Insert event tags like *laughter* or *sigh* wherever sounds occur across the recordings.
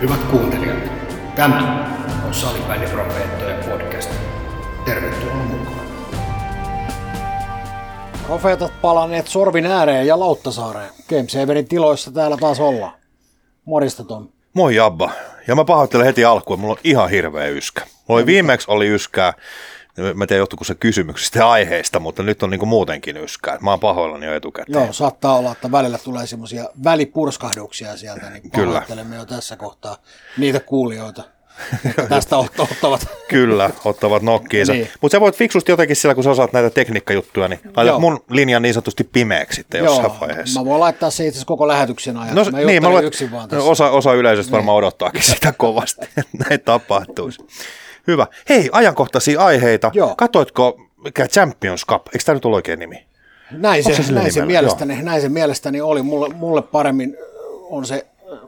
Hyvät kuuntelijat, tämä on Salibändiprofeettojen podcast. Tervetuloa mukaan. Profeetat palanneet sorvin ääreen ja Lauttasaareen. Game Saverin tiloissa täällä taas ollaan. Morista Tom. Moi Jabba. Ja mä pahoittelen heti alkuun, mulla on ihan hirveä yskä. Mulla oli viimeksi oli yskää, mä en tiedä johtuuko se kysymyksistä ja aiheista, mutta nyt on niinku muutenkin yskää. Mä oon pahoillani jo etukäteen. Joo, saattaa olla, että välillä tulee semmoisia välipurskahduksia sieltä, niin pahoittelemme jo tässä kohtaa niitä kuulijoita, *laughs* tästä ot- ottavat. Kyllä, ottavat nokkiinsa. Niin. Niin. Mutta sä voit fiksusti jotenkin sillä, kun sä osaat näitä tekniikkajuttuja, niin laitat Joo. mun linjan niin sanotusti pimeäksi sitten jossain vaiheessa. mä voin laittaa se itse koko lähetyksen ajan. No, mä niin, mä luulen, yksin vaan tässä. osa, osa yleisöstä varmaan odottaakin *laughs* sitä kovasti, että näin tapahtuisi. Hyvä. Hei, ajankohtaisia aiheita. Joo. Katoitko, mikä Champions Cup, eikö tämä nyt ole oikein nimi? Näin se, se näin, se mielestäni, näin se mielestäni oli. Mulle, mulle paremmin on se äh,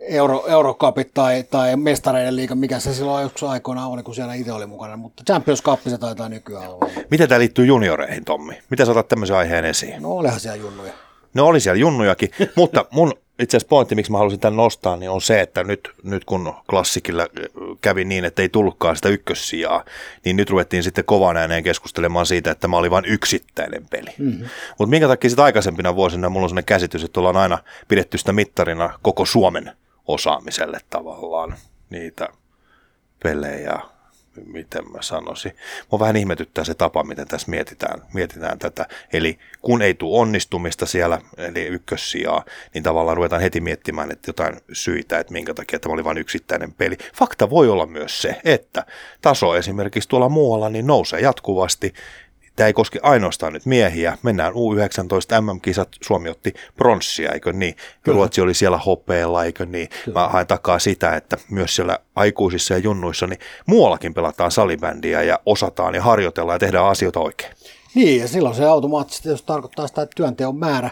Euro, Eurocupit tai, tai mestareiden liiga, mikä se silloin joskus aikoinaan oli, kun siellä itse oli mukana. Mutta Champions Cup se taitaa nykyään olla. Miten tämä liittyy junioreihin, Tommi? Miten sä otat tämmöisen aiheen esiin? No olihan siellä junnuja. No oli siellä junnujakin, *laughs* mutta mun itse asiassa pointti, miksi mä halusin tämän nostaa, niin on se, että nyt, nyt kun klassikilla äh, kävi niin, että ei tullutkaan sitä ykkössijaa, niin nyt ruvettiin sitten kovan ääneen keskustelemaan siitä, että tämä oli vain yksittäinen peli. Mm-hmm. Mutta minkä takia sitten aikaisempina vuosina mulla on sellainen käsitys, että ollaan aina pidetty sitä mittarina koko Suomen osaamiselle tavallaan niitä pelejä, miten mä sanoisin. Mua vähän ihmetyttää se tapa, miten tässä mietitään, mietitään tätä. Eli kun ei tule onnistumista siellä, eli ykkössijaa, niin tavallaan ruvetaan heti miettimään, että jotain syitä, että minkä takia tämä oli vain yksittäinen peli. Fakta voi olla myös se, että taso esimerkiksi tuolla muualla niin nousee jatkuvasti. Tämä ei koske ainoastaan nyt miehiä. Mennään U19 MM-kisat, Suomi otti pronssia, eikö niin? Ruotsi oli siellä hopeella, eikö niin? Mä haen takaa sitä, että myös siellä aikuisissa ja junnuissa, niin muuallakin pelataan salibändiä ja osataan ja harjoitellaan ja tehdään asioita oikein. Niin, ja silloin se automaattisesti jos tarkoittaa sitä, että työnteon määrä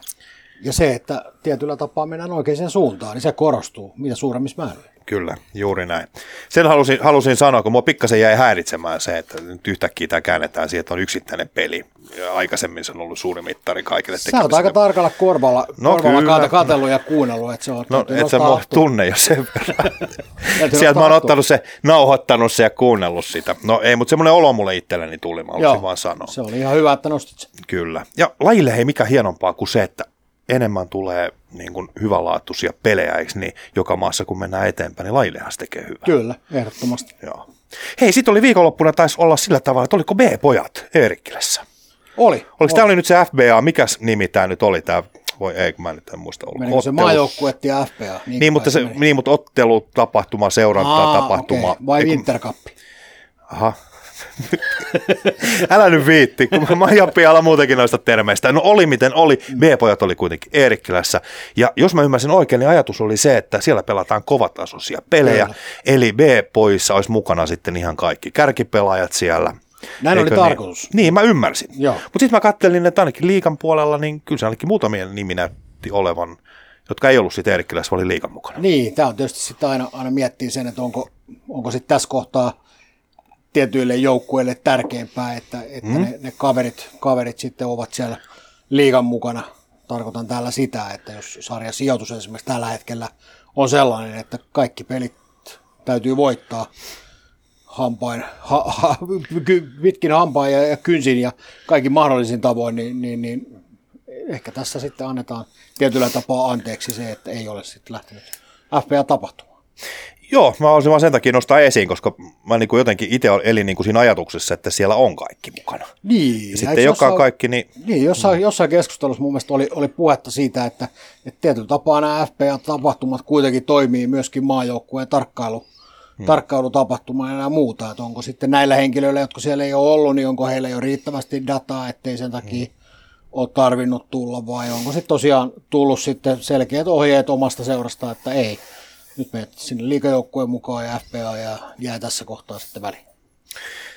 ja se, että tietyllä tapaa mennään oikeaan suuntaan, niin se korostuu mitä suuremmissa määrin. Kyllä, juuri näin. Sen halusin, halusin sanoa, kun mua pikkasen jäi häiritsemään se, että nyt yhtäkkiä tämä käännetään siihen, että on yksittäinen peli. Ja aikaisemmin se on ollut suuri mittari kaikille Sä oot aika tarkalla korvalla, No korvalla kyllä. katsellut ja kuunnellut, että se on No, et sä nostaa mua tunne jo sen verran. *laughs* Sieltä mä oon ottanut se, nauhoittanut se ja kuunnellut sitä. No ei, mutta semmoinen olo mulle itselleni tuli, mä Joo, vaan sanoa. se oli ihan hyvä, että nostit sen. Kyllä. Ja lajille ei mikä hienompaa kuin se, että enemmän tulee niin kuin hyvänlaatuisia pelejä, eikö niin, joka maassa kun mennään eteenpäin, niin lajillehan se tekee hyvää. Kyllä, ehdottomasti. Joo. Hei, sitten oli viikonloppuna taisi olla sillä tavalla, että oliko B-pojat Eerikkilässä? Oli. Oliko tämä oli nyt se FBA, mikäs nimi tämä nyt oli, tämä, voi ei, kun mä nyt en muista. Oliko Menikö se maajoukkuetti ja FPA? Niin, mutta, se, niin, mutta ottelu, tapahtuma, seuranta, Aa, tapahtuma. okei. Vai Wintercuppi? Aha. *laughs* Älä nyt viitti, kun mä oon pialla muutenkin noista termeistä. No oli miten oli, B-pojat oli kuitenkin Eerikkilässä. Ja jos mä ymmärsin oikein, niin ajatus oli se, että siellä pelataan kovatasoisia pelejä. Kyllä. Eli B-pojissa olisi mukana sitten ihan kaikki kärkipelaajat siellä. Näin oli Eikö tarkoitus. Niin, niin mä ymmärsin. Mutta sitten mä kattelin, että ainakin liikan puolella, niin kyllä se ainakin muutamia nimi näytti olevan, jotka ei ollut sitten Eerikkilässä, vaan oli liikan mukana. Niin, tämä on tietysti sitten aina, aina miettii sen, että onko, onko sitten tässä kohtaa tietyille joukkueille tärkeämpää, että, että mm. ne, ne kaverit, kaverit sitten ovat siellä liigan mukana. Tarkoitan täällä sitä, että jos sarjan sijoitus esimerkiksi tällä hetkellä on sellainen, että kaikki pelit täytyy voittaa hampain, ha, ha, pitkin hampain ja, ja kynsin ja kaikki mahdollisin tavoin, niin, niin, niin ehkä tässä sitten annetaan tietyllä tapaa anteeksi se, että ei ole sitten lähtenyt FPA tapahtumaan. Joo, mä haluaisin vaan sen takia nostaa esiin, koska mä niin kuin jotenkin itse elin niin kuin siinä ajatuksessa, että siellä on kaikki mukana. Niin, Ja sitten joka on kaikki, niin Niin, jossain, jossain keskustelussa mun mielestä oli, oli puhetta siitä, että, että tietyllä tapaa nämä FPA-tapahtumat kuitenkin toimii myöskin maajoukkueen tarkkailu, hmm. tarkkailutapahtumana ja muuta, että onko sitten näillä henkilöillä, jotka siellä ei ole ollut, niin onko heillä jo riittävästi dataa, ettei sen takia hmm. ole tarvinnut tulla, vai onko sitten tosiaan tullut sitten selkeät ohjeet omasta seurasta, että ei, nyt menet sinne liikajoukkueen mukaan ja FPA ja jää tässä kohtaa sitten väliin.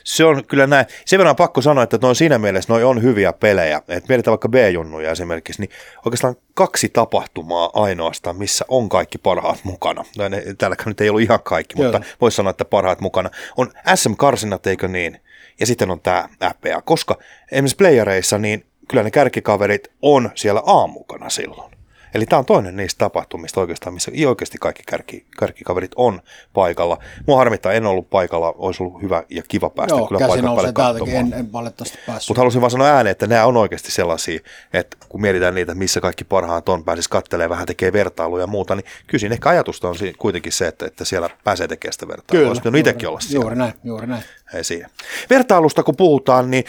se on kyllä näin. Sen verran on pakko sanoa, että noin siinä mielessä noi on hyviä pelejä. Et mietitään vaikka B-junnuja esimerkiksi, niin oikeastaan kaksi tapahtumaa ainoastaan, missä on kaikki parhaat mukana. No, Täälläkään nyt ei ollut ihan kaikki, Joo. mutta voisi sanoa, että parhaat mukana. On SM-karsinat, eikö niin? Ja sitten on tämä FPA, koska esimerkiksi playereissa, niin kyllä ne kärkikaverit on siellä A mukana silloin. Eli tämä on toinen niistä tapahtumista oikeastaan, missä oikeasti kaikki kärki, kärkikaverit on paikalla. Mua harmittaa, en ollut paikalla, olisi ollut hyvä ja kiva päästä Joo, kyllä paikan päälle katsomaan. en, en valitettavasti päässyt. Mutta halusin vaan sanoa ääneen, että nämä on oikeasti sellaisia, että kun mietitään niitä, missä kaikki parhaat on, pääsisi katselemaan vähän tekee vertailuja ja muuta, niin kyllä siinä ehkä ajatusta on si- kuitenkin se, että, että siellä pääsee tekemään sitä vertailua. Olisi pitänyt itsekin olla siellä. Juuri näin, juuri näin. Ei siinä. Vertailusta kun puhutaan, niin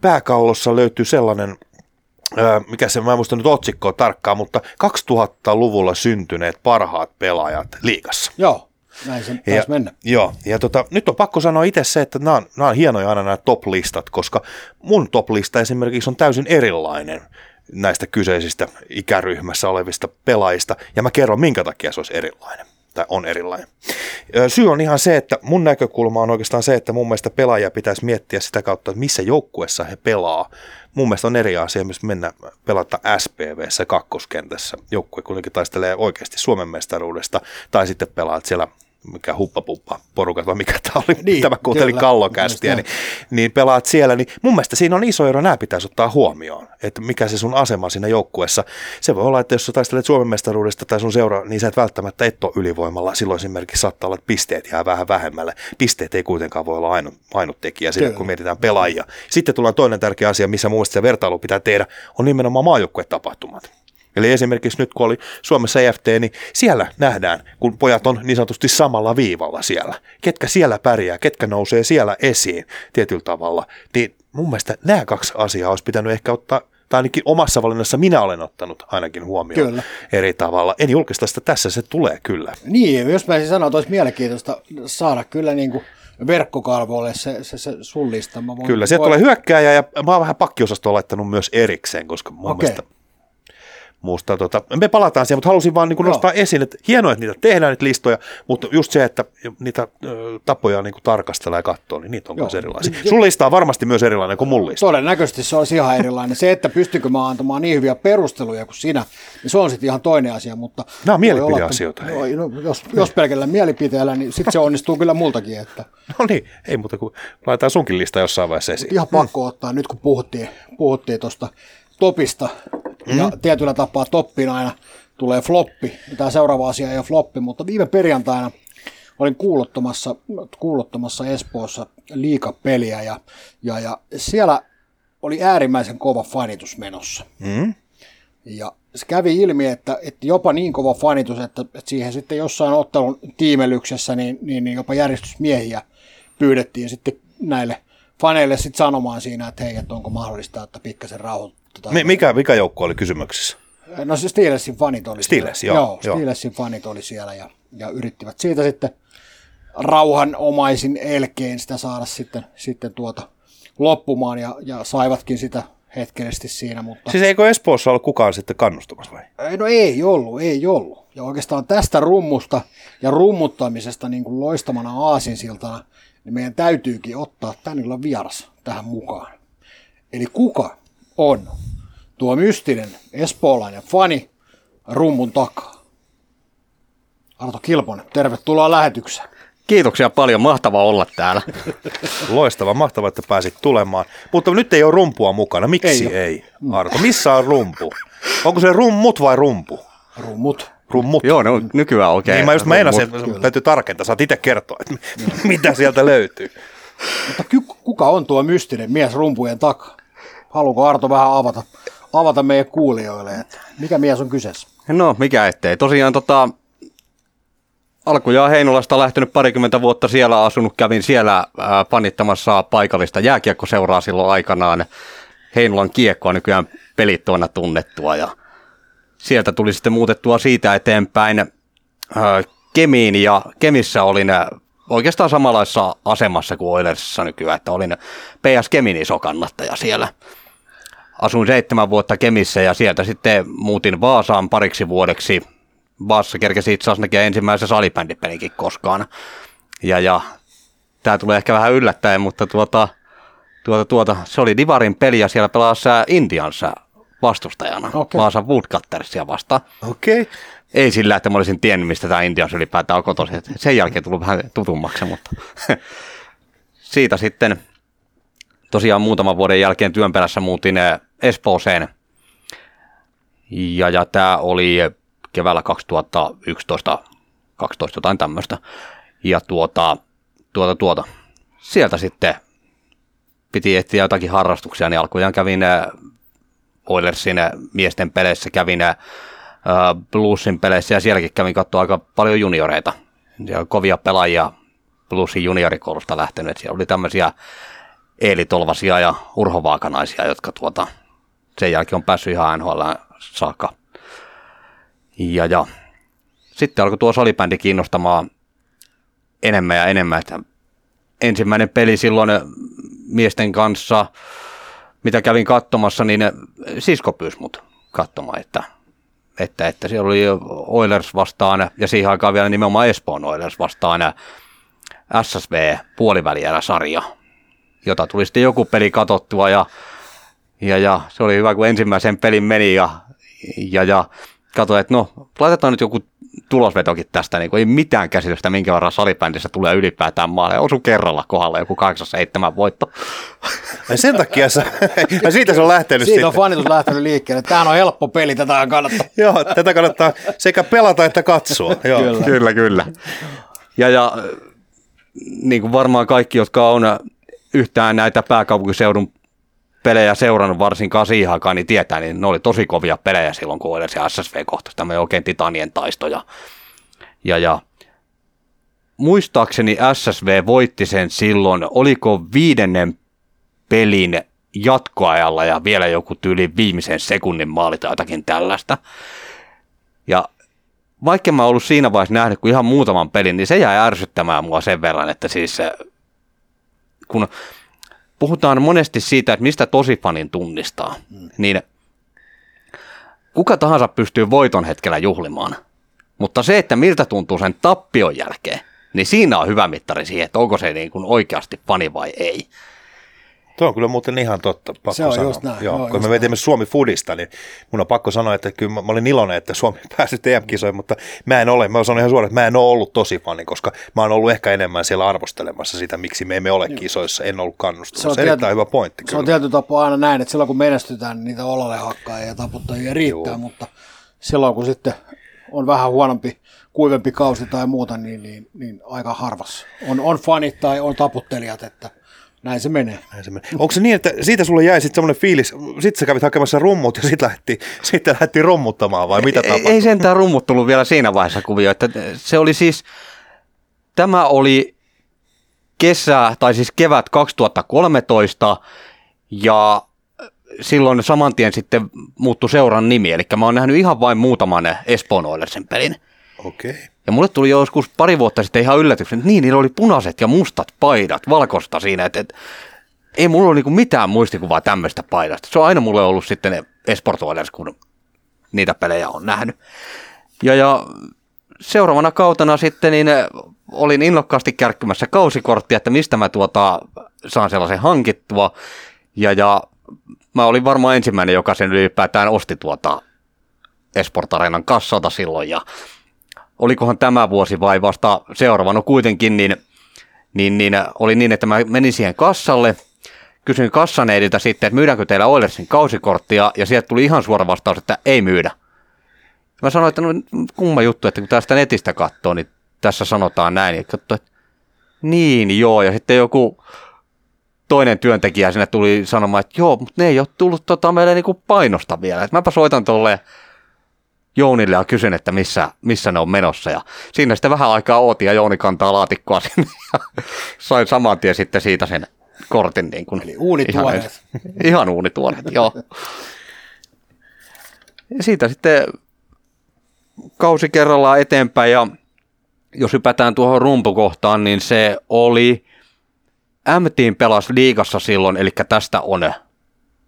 pääkallossa löytyy sellainen, mikä se, mä en muista nyt otsikkoa tarkkaan, mutta 2000-luvulla syntyneet parhaat pelaajat liigassa. Joo, näin se taisi mennä. Joo, ja tota, nyt on pakko sanoa itse se, että nämä on, nämä on hienoja aina nämä top-listat, koska mun top-lista esimerkiksi on täysin erilainen näistä kyseisistä ikäryhmässä olevista pelaajista, ja mä kerron minkä takia se olisi erilainen tai on erilainen. Syy on ihan se, että mun näkökulma on oikeastaan se, että mun mielestä pelaajia pitäisi miettiä sitä kautta, että missä joukkueessa he pelaa. Mun mielestä on eri asia myös mennä pelata SPVssä kakkoskentässä. Joukkue kuitenkin taistelee oikeasti Suomen mestaruudesta, tai sitten pelaat siellä mikä huppapuppa porukat, vai mikä tämä oli, Niin, tämä kuuntelin kyllä. kallokästiä, niin, niin pelaat siellä, niin mun mielestä siinä on iso ero, nämä pitäisi ottaa huomioon, että mikä se sun asema siinä joukkueessa. Se voi olla, että jos sä taistelet Suomen mestaruudesta tai sun seura, niin sä et välttämättä et ole ylivoimalla, silloin esimerkiksi saattaa olla, että pisteet jää vähän vähemmälle. Pisteet ei kuitenkaan voi olla ainut, ainut tekijä siinä, kun mietitään pelaajia. Sitten tulee toinen tärkeä asia, missä mun mielestä se vertailu pitää tehdä, on nimenomaan maajoukkuetapahtumat. Eli esimerkiksi nyt kun oli Suomessa EFT, niin siellä nähdään, kun pojat on niin sanotusti samalla viivalla siellä. Ketkä siellä pärjää, ketkä nousee siellä esiin tietyllä tavalla. Niin mun mielestä nämä kaksi asiaa olisi pitänyt ehkä ottaa, tai ainakin omassa valinnassa minä olen ottanut ainakin huomioon Kyllä. eri tavalla. En julkista sitä tässä, se tulee kyllä. Niin, jos mä sanoa, että olisi mielenkiintoista saada kyllä niin kuin verkkokalvoille se, se, se sun lista. Mä voin, Kyllä, sieltä voin- tulee hyökkääjä ja mä oon vähän pakkiosastoa laittanut myös erikseen, koska mun Okei. mielestä Muusta, tota, me palataan siihen, mutta halusin vaan niin Joo. nostaa esiin, että hienoa, että niitä tehdään, niitä listoja, mutta just se, että niitä ö, tapoja niin tarkastellaan ja katsoo, niin niitä on Joo. myös erilaisia. Sun lista on varmasti myös erilainen kuin mun lista. Todennäköisesti se olisi ihan erilainen. Se, että pystykö mä antamaan niin hyviä perusteluja kuin sinä, niin se on sitten ihan toinen asia. Mutta Nämä on voi olla, että- mielipideasioita. No, no, jos, jos pelkällä mielipiteellä, niin sitten se onnistuu kyllä multakin. Että *laughs* No niin, ei muuta kuin laitetaan sunkin lista jossain vaiheessa esiin. ihan pakko ottaa nyt, kun puhuttiin puhuttiin tuosta topista, ja tietyllä tapaa toppiin aina tulee floppi. Tämä seuraava asia ei ole floppi, mutta viime perjantaina olin kuuluttamassa, kuuluttamassa Espoossa liikapeliä ja, ja, ja siellä oli äärimmäisen kova fanitus menossa. Mm? Ja se kävi ilmi, että, että jopa niin kova fanitus, että, että siihen sitten jossain ottelun tiimelyksessä niin, niin, niin jopa järjestysmiehiä pyydettiin sitten näille faneille sitten sanomaan siinä, että hei, että onko mahdollista, että pikkasen rauhoitetaan. Mi- mikä, mikä joukko oli kysymyksessä? No se Steelersin fanit oli Steelers, siellä. joo, joo. Steelersin fanit oli siellä ja, ja yrittivät siitä sitten rauhanomaisin elkein sitä saada sitten, sitten tuota loppumaan ja, ja saivatkin sitä hetkellisesti siinä, mutta... Siis eikö Espoossa ole kukaan sitten kannustamassa vai? Ei, No ei ollut, ei ollut. Ja oikeastaan tästä rummusta ja rummuttamisesta niin kuin loistamana aasinsiltana, niin meidän täytyykin ottaa tän illan vieras tähän mukaan. Eli kuka on tuo mystinen espoolainen fani rummun takaa? Arto Kilponen, tervetuloa lähetykseen. Kiitoksia paljon, mahtava olla täällä. *laughs* Loistava, mahtavaa, että pääsit tulemaan. Mutta nyt ei ole rumpua mukana. Miksi Ei ei. Arto? Missä on rumpu? Onko se rummut vai rumpu? Rummut. Rummut. Joo, ne on nykyään oikein. Niin mä just meinasin, että täytyy tarkentaa, saat itse kertoa, että *laughs* mitä sieltä löytyy. Mutta kuka on tuo mystinen mies rumpujen takaa? Haluaako Arto vähän avata, avata meidän kuulijoille, että mikä mies on kyseessä? No, mikä ettei. Tosiaan tota, alkujaan Heinolasta lähtenyt parikymmentä vuotta siellä asunut, kävin siellä panittamassa paikallista jääkiekkoseuraa silloin aikanaan. Heinolan kiekkoa nykyään pelittoina tunnettua ja sieltä tuli sitten muutettua siitä eteenpäin ää, Kemiin ja Kemissä olin ää, oikeastaan samanlaisessa asemassa kuin Oilersissa nykyään, että olin PS Kemin iso kannattaja siellä. Asuin seitsemän vuotta Kemissä ja sieltä sitten muutin Vaasaan pariksi vuodeksi. Vaassa kerkesi itse asiassa näkee ensimmäisen salibändipelinkin koskaan. Ja, ja tämä tulee ehkä vähän yllättäen, mutta tuota, tuota, tuota, se oli Divarin peli ja siellä pelasi Indiansa vastustajana. Okei. Vaasan Woodcuttersia vastaan. Okei. Okay. Ei sillä, että mä olisin tiennyt, mistä tämä Indians ylipäätään on kotoisin. Sen jälkeen tullut vähän tutummaksi, mutta *laughs* siitä sitten tosiaan muutaman vuoden jälkeen työn perässä muutin eh, Espooseen. Ja, ja tämä oli keväällä 2011, 12 jotain tämmöistä. Ja tuota, tuota, tuota. Sieltä sitten piti etsiä jotakin harrastuksia, niin alkujaan kävin äh, Oilersin äh, miesten peleissä, kävin Bluesin peleissä ja sielläkin kävin katsoa aika paljon junioreita. Siellä kovia pelaajia Bluesin juniorikoulusta lähtenyt. Siellä oli tämmöisiä Eeli Tolvasia ja Urho Vaakanaisia, jotka tuota, sen jälkeen on päässyt ihan NHL saakka. Ja, ja sitten alkoi tuo salibändi kiinnostamaan enemmän ja enemmän. Että ensimmäinen peli silloin miesten kanssa, mitä kävin katsomassa, niin sisko pyysi mut katsomaan, että, että, että siellä oli Oilers vastaan, ja siihen aikaan vielä nimenomaan Espoon Oilers vastaan SSV puolivälierä-sarja, jota tuli sitten joku peli katottua, ja, ja, ja se oli hyvä, kun ensimmäisen pelin meni, ja, ja, ja katsoin, että no, laitetaan nyt joku tulosvetokin tästä, niin ei mitään käsitystä, minkä verran salibändissä tulee ylipäätään maalle. Osu kerralla kohdalla joku 8-7 voitto. Ja sen takia se, *laughs* ja siitä se on lähtenyt Siitä sitten. on fanitus lähtenyt liikkeelle. Tämähän on helppo peli, tätä kannattaa. *laughs* Joo, tätä kannattaa sekä pelata että katsoa. Joo. Kyllä. Kyllä, kyllä. Ja, ja niin kuin varmaan kaikki, jotka on yhtään näitä pääkaupunkiseudun pelejä seurannut varsinkaan siihen aikaan, niin tietää, niin ne oli tosi kovia pelejä silloin, kun oli se SSV kohtasi tämmöinen oikein titanien taisto. Ja, ja, ja muistaakseni SSV voitti sen silloin, oliko viidennen pelin jatkoajalla ja vielä joku tyyli viimeisen sekunnin maali tai jotakin tällaista. Ja vaikka mä ollut siinä vaiheessa nähnyt kuin ihan muutaman pelin, niin se jäi ärsyttämään mua sen verran, että siis kun puhutaan monesti siitä, että mistä tosifanin tunnistaa, mm. niin kuka tahansa pystyy voiton hetkellä juhlimaan. Mutta se, että miltä tuntuu sen tappion jälkeen, niin siinä on hyvä mittari siihen, että onko se niin kuin oikeasti fani vai ei. Tuo on kyllä muuten ihan totta, pakko Se on sanoa. just näin, Joo, joo, kun just me vetimme Suomi Foodista, niin mun on pakko sanoa, että kyllä mä, mä olin iloinen, että Suomi *laughs* pääsi EM-kisoihin, mutta mä en ole, mä sanon ihan suoraan, että mä en ole ollut tosi fani, koska mä oon ollut ehkä enemmän siellä arvostelemassa sitä, miksi me emme ole kisoissa, en ollut kannustamassa. Se on erittäin hyvä pointti Se kyllä. on tietyllä tapaa aina näin, että silloin kun menestytään, niin niitä olalle hakkaajia ja taputtajia riittää, Joo. mutta silloin kun sitten on vähän huonompi, kuivempi kausi tai muuta, niin, niin, niin aika harvassa. On, on fanit tai on taputtelijat, että näin se menee. Näin se menee. Onko se niin, että siitä sulle jäi sitten semmoinen fiilis, sitten sä kävit hakemassa rummut ja sitten lähti, *laughs* sitten lähti rommuttamaan vai mitä ei, tapahtui? ei sentään rummut tullut vielä siinä vaiheessa kuvio, että se oli siis, tämä oli kesä, tai siis kevät 2013, ja silloin saman tien sitten muuttui seuran nimi, eli mä oon nähnyt ihan vain muutaman Espoon Oilersin pelin. Okei. Okay. Ja mulle tuli joskus pari vuotta sitten ihan yllätyksen, että niin, niillä oli punaiset ja mustat paidat, valkoista siinä, että, että ei mulla ole niinku mitään muistikuvaa tämmöistä paidasta. Se on aina mulle ollut sitten Esport Oilers, kun niitä pelejä on nähnyt. Ja, ja seuraavana kautena sitten niin olin innokkaasti kärkkymässä kausikorttia, että mistä mä tuota, saan sellaisen hankittua. Ja, ja mä olin varmaan ensimmäinen, joka sen ylipäätään osti tuota Esport Arenan kassalta silloin. Ja olikohan tämä vuosi vai vasta seuraava, no kuitenkin, niin, niin, niin oli niin, että mä menin siihen kassalle, kysyin kassaneidiltä sitten, että myydäänkö teillä Oilersin kausikorttia, ja sieltä tuli ihan suora vastaus, että ei myydä. Mä sanoin, että no kumma juttu, että kun tästä netistä katsoo, niin tässä sanotaan näin, ja katsoi, että niin joo, ja sitten joku toinen työntekijä sinne tuli sanomaan, että joo, mutta ne ei ole tullut tota meille niinku painosta vielä. Et mäpä soitan tolleen Jounille ja kysyn, että missä, missä ne on menossa. Ja siinä sitten vähän aikaa ootin ja Jouni kantaa laatikkoa *laughs* sinne ja sain saman tien sitten siitä sen kortin. Niin kuin Eli uunituoreet. Ihan, ihan uunituoreet, joo. Ja siitä sitten kausi kerrallaan eteenpäin ja jos hypätään tuohon rumpukohtaan, niin se oli M-Team pelas liigassa silloin, eli tästä on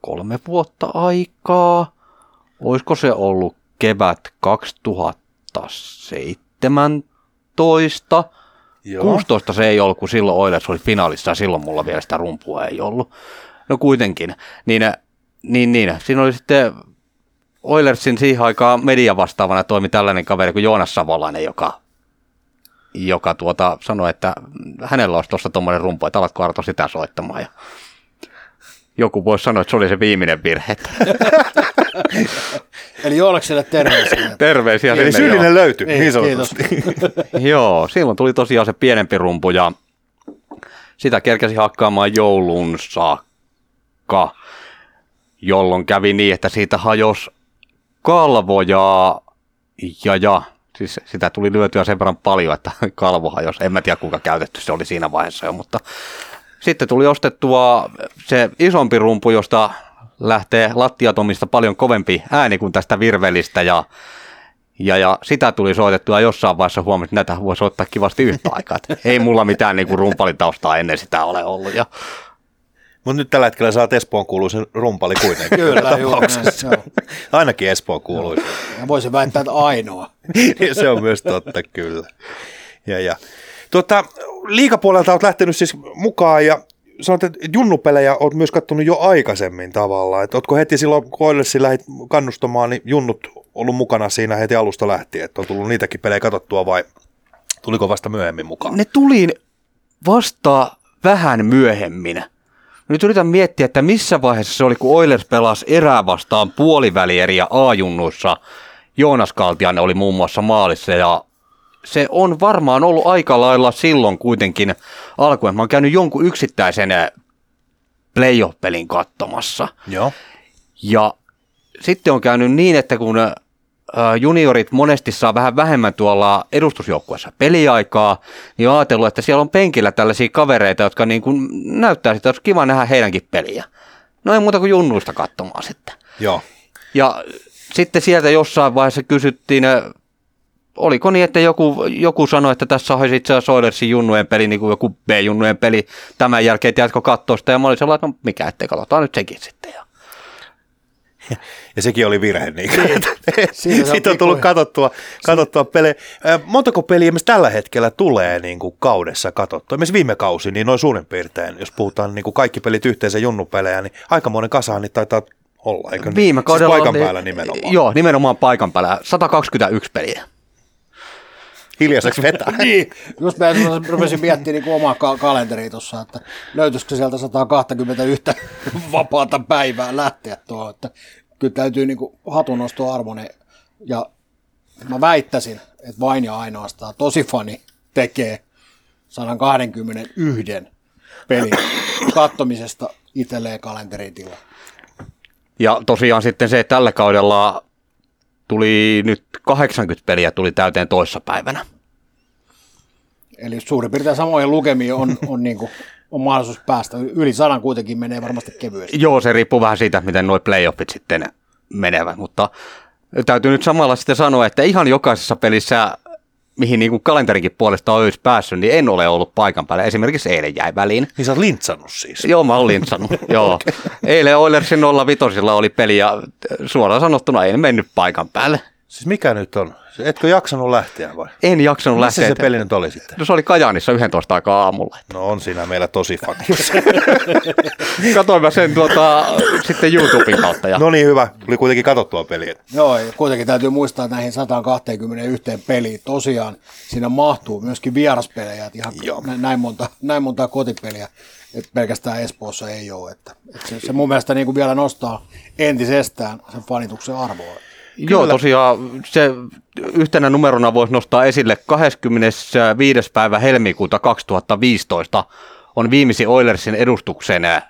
kolme vuotta aikaa. Olisiko se ollut kevät 2017? Joo. 16 se ei ollut, kun silloin Oilers oli finaalissa ja silloin mulla vielä sitä rumpua ei ollut. No kuitenkin. Niin, niin, niin. siinä oli sitten Oilersin siihen aikaan mediavastaavana toimi tällainen kaveri kuin Joonas Savolainen, joka, joka tuota, sanoi, että hänellä olisi tuossa tuommoinen rumpu, että alatko Arto sitä soittamaan. Ja joku voisi sanoa, että se oli se viimeinen virhe. *laughs* Eli Joonakselle terveisiä. *laughs* Terveisiä Eli sinne, joo. syyllinen löytyi, Niin, niin kiitos. sanotusti. *laughs* Joo, silloin tuli tosiaan se pienempi rumpu ja sitä kerkäsi hakkaamaan jouluun saakka, jolloin kävi niin, että siitä hajos kalvoja ja, ja siis sitä tuli lyötyä sen verran paljon, että *laughs* kalvo hajosi. En mä tiedä kuinka käytetty se oli siinä vaiheessa jo, mutta sitten tuli ostettua se isompi rumpu, josta lähtee lattiatomista paljon kovempi ääni kuin tästä virvelistä ja ja, ja sitä tuli soitettua jossain vaiheessa huomasin, että näitä voi soittaa kivasti yhtä aikaa. Että ei mulla mitään niin kuin rumpalitaustaa ennen sitä ole ollut. Ja Mutta nyt tällä hetkellä saat Espoon kuuluisen rumpali kuitenkin. Kyllä, juuri näin, tapauksessa. joo. Ainakin Espoon kuuluisen. Ja voisin väittää, että ainoa. se on myös totta, kyllä. Ja, ja. Tuota, liikapuolelta olet lähtenyt siis mukaan ja sanoit, että junnupelejä olet myös katsonut jo aikaisemmin tavallaan. Että oletko heti silloin, kun Oilersin lähdit kannustamaan, niin junnut ollut mukana siinä heti alusta lähtien, että on tullut niitäkin pelejä katsottua vai tuliko vasta myöhemmin mukaan? ne tuli vasta vähän myöhemmin. Nyt yritän miettiä, että missä vaiheessa se oli, kun Oilers pelasi erää vastaan puolivälieriä A-junnuissa. Joonas Kaltiainen oli muun muassa maalissa ja se on varmaan ollut aika lailla silloin kuitenkin alkuen. Mä oon käynyt jonkun yksittäisen eh, playoff-pelin katsomassa. Joo. Ja sitten on käynyt niin, että kun ä, juniorit monesti saa vähän vähemmän tuolla edustusjoukkueessa peliaikaa, niin on ajatellut, että siellä on penkillä tällaisia kavereita, jotka niin kuin näyttää sitä, että olisi kiva nähdä heidänkin peliä. No ei muuta kuin junnuista katsomaan sitten. Joo. Ja sitten sieltä jossain vaiheessa kysyttiin, ä, oliko niin, että joku, joku sanoi, että tässä olisi itse asiassa Oilersin junnujen peli, niin kuin joku B-junnujen peli, tämän jälkeen tiedätkö katsoa sitä, ja mä olin sellainen, että no mikä ettei, katsotaan nyt sekin sitten. Ja Ja sekin oli virhe. Niin. Se on Siitä on tullut katsottua, katsottua pelejä. Montako peliä myös tällä hetkellä tulee niin kuin kaudessa katsottua? Esimerkiksi viime kausi, niin noin suurin piirtein, jos puhutaan niin kuin kaikki pelit yhteensä junnupelejä, niin aikamoinen kasa niin taitaa olla, eikö niin? Viime kaudella siis paikan oli- päällä nimenomaan. Joo, nimenomaan paikan päällä. 121 peliä. Hiljaiseksi vetää. Niin, just mä rupesin miettimään niin omaa ka- kalenteria tuossa, että löytyisikö sieltä 121 *laughs* vapaata päivää lähteä tuohon, että kyllä täytyy niin hatunnosto arvoinen ja mä väittäisin, että vain ja ainoastaan tosi fani tekee 121 pelin *coughs* kattomisesta itselleen kalenteriin tilaa. Ja tosiaan sitten se, että tällä kaudella tuli nyt 80 peliä tuli täyteen toissa päivänä. Eli suurin piirtein samoihin lukemiin on, on, niin kuin, on mahdollisuus päästä. Yli sadan kuitenkin menee varmasti kevyesti. Joo, se riippuu vähän siitä, miten nuo playoffit sitten menevät, mutta täytyy nyt samalla sitten sanoa, että ihan jokaisessa pelissä, mihin niin kuin kalenterinkin puolesta olisi päässyt, niin en ole ollut paikan päällä. Esimerkiksi eilen jäi väliin. Niin sä oot lintsannut siis. Joo, mä oon lintsannut. *laughs* Joo. Eilen Oilersin 05 oli peli ja suoraan sanottuna en mennyt paikan päälle. Siis mikä nyt on? Etkö jaksanut lähteä vai? En jaksanut Missä lähteä. se peli nyt oli sitten? No se oli Kajaanissa 11 aikaa aamulla. No on siinä meillä tosi faktus. *laughs* Katoin mä sen tuota, sitten YouTuben kautta. Ja no niin hyvä, tuli kuitenkin katsottua peliä. Joo, ja kuitenkin täytyy muistaa, että näihin 121 peliin tosiaan siinä mahtuu myöskin vieraspelejä, että ihan Joo. nä- näin monta, näin monta kotipeliä, että pelkästään Espoossa ei ole. Että, että se, se, mun mielestä niin kuin vielä nostaa entisestään sen fanituksen arvoa. Joo, tosiaan se yhtenä numerona voisi nostaa esille 25. päivä helmikuuta 2015 on viimeisin Oilersin edustuksen äh,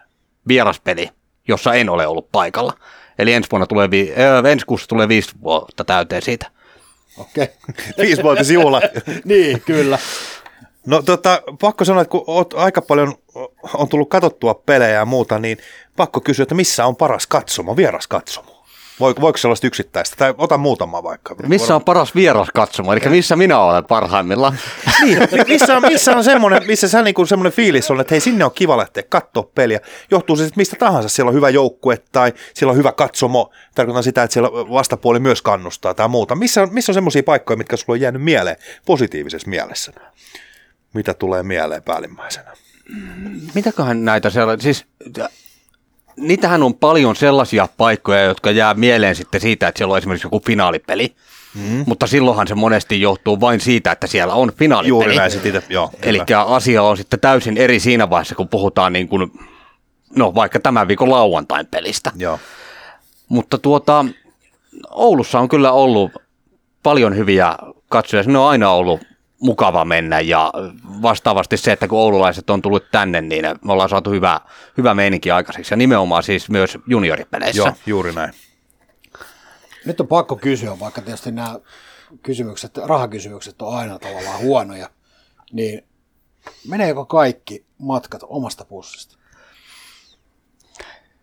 vieraspeli, jossa en ole ollut paikalla. Eli ensi, vuonna tulee, vi- äh, ensi kuussa tulee viisi vuotta täyteen siitä. Okei. *laughs* Okay. Viisivuotisjuhla. *laughs* niin, kyllä. No tota, pakko sanoa, että kun oot aika paljon on tullut katsottua pelejä ja muuta, niin pakko kysyä, että missä on paras katsomo, vieras katsomo? Voiko, voiko sellaista yksittäistä? Tai ota muutama vaikka. Missä on paras vieras katsomo, eli missä minä olen parhaimmillaan? *laughs* Niin, missä on, missä on semmoinen, missä sä niinku semmoinen fiilis on, että hei sinne on kiva lähteä katsoa peliä. Johtuu se sitten mistä tahansa, siellä on hyvä joukkue tai siellä on hyvä katsomo. Tarkoitan sitä, että siellä vastapuoli myös kannustaa tai muuta. Missä on, missä on semmoisia paikkoja, mitkä sulla on jäänyt mieleen positiivisessa mielessä? Mitä tulee mieleen päällimmäisenä? Mitäköhän näitä sellaisia, siis äh, niitähän on paljon sellaisia paikkoja, jotka jää mieleen sitten siitä, että siellä on esimerkiksi joku finaalipeli. Mm. Mutta silloinhan se monesti johtuu vain siitä, että siellä on finaalipeli. Juuri näin sit itse, joo. Eli asia on sitten täysin eri siinä vaiheessa, kun puhutaan niin kuin, no vaikka tämän viikon lauantain pelistä. Joo. Mutta tuota, Oulussa on kyllä ollut paljon hyviä katsojia. Sinne on aina ollut mukava mennä ja vastaavasti se, että kun oululaiset on tullut tänne, niin me ollaan saatu hyvä, hyvä meininki aikaiseksi ja nimenomaan siis myös junioripeleissä. Joo, juuri näin. Nyt on pakko kysyä, vaikka tietysti nämä kysymykset, rahakysymykset on aina tavallaan huonoja, niin meneekö kaikki matkat omasta pussista?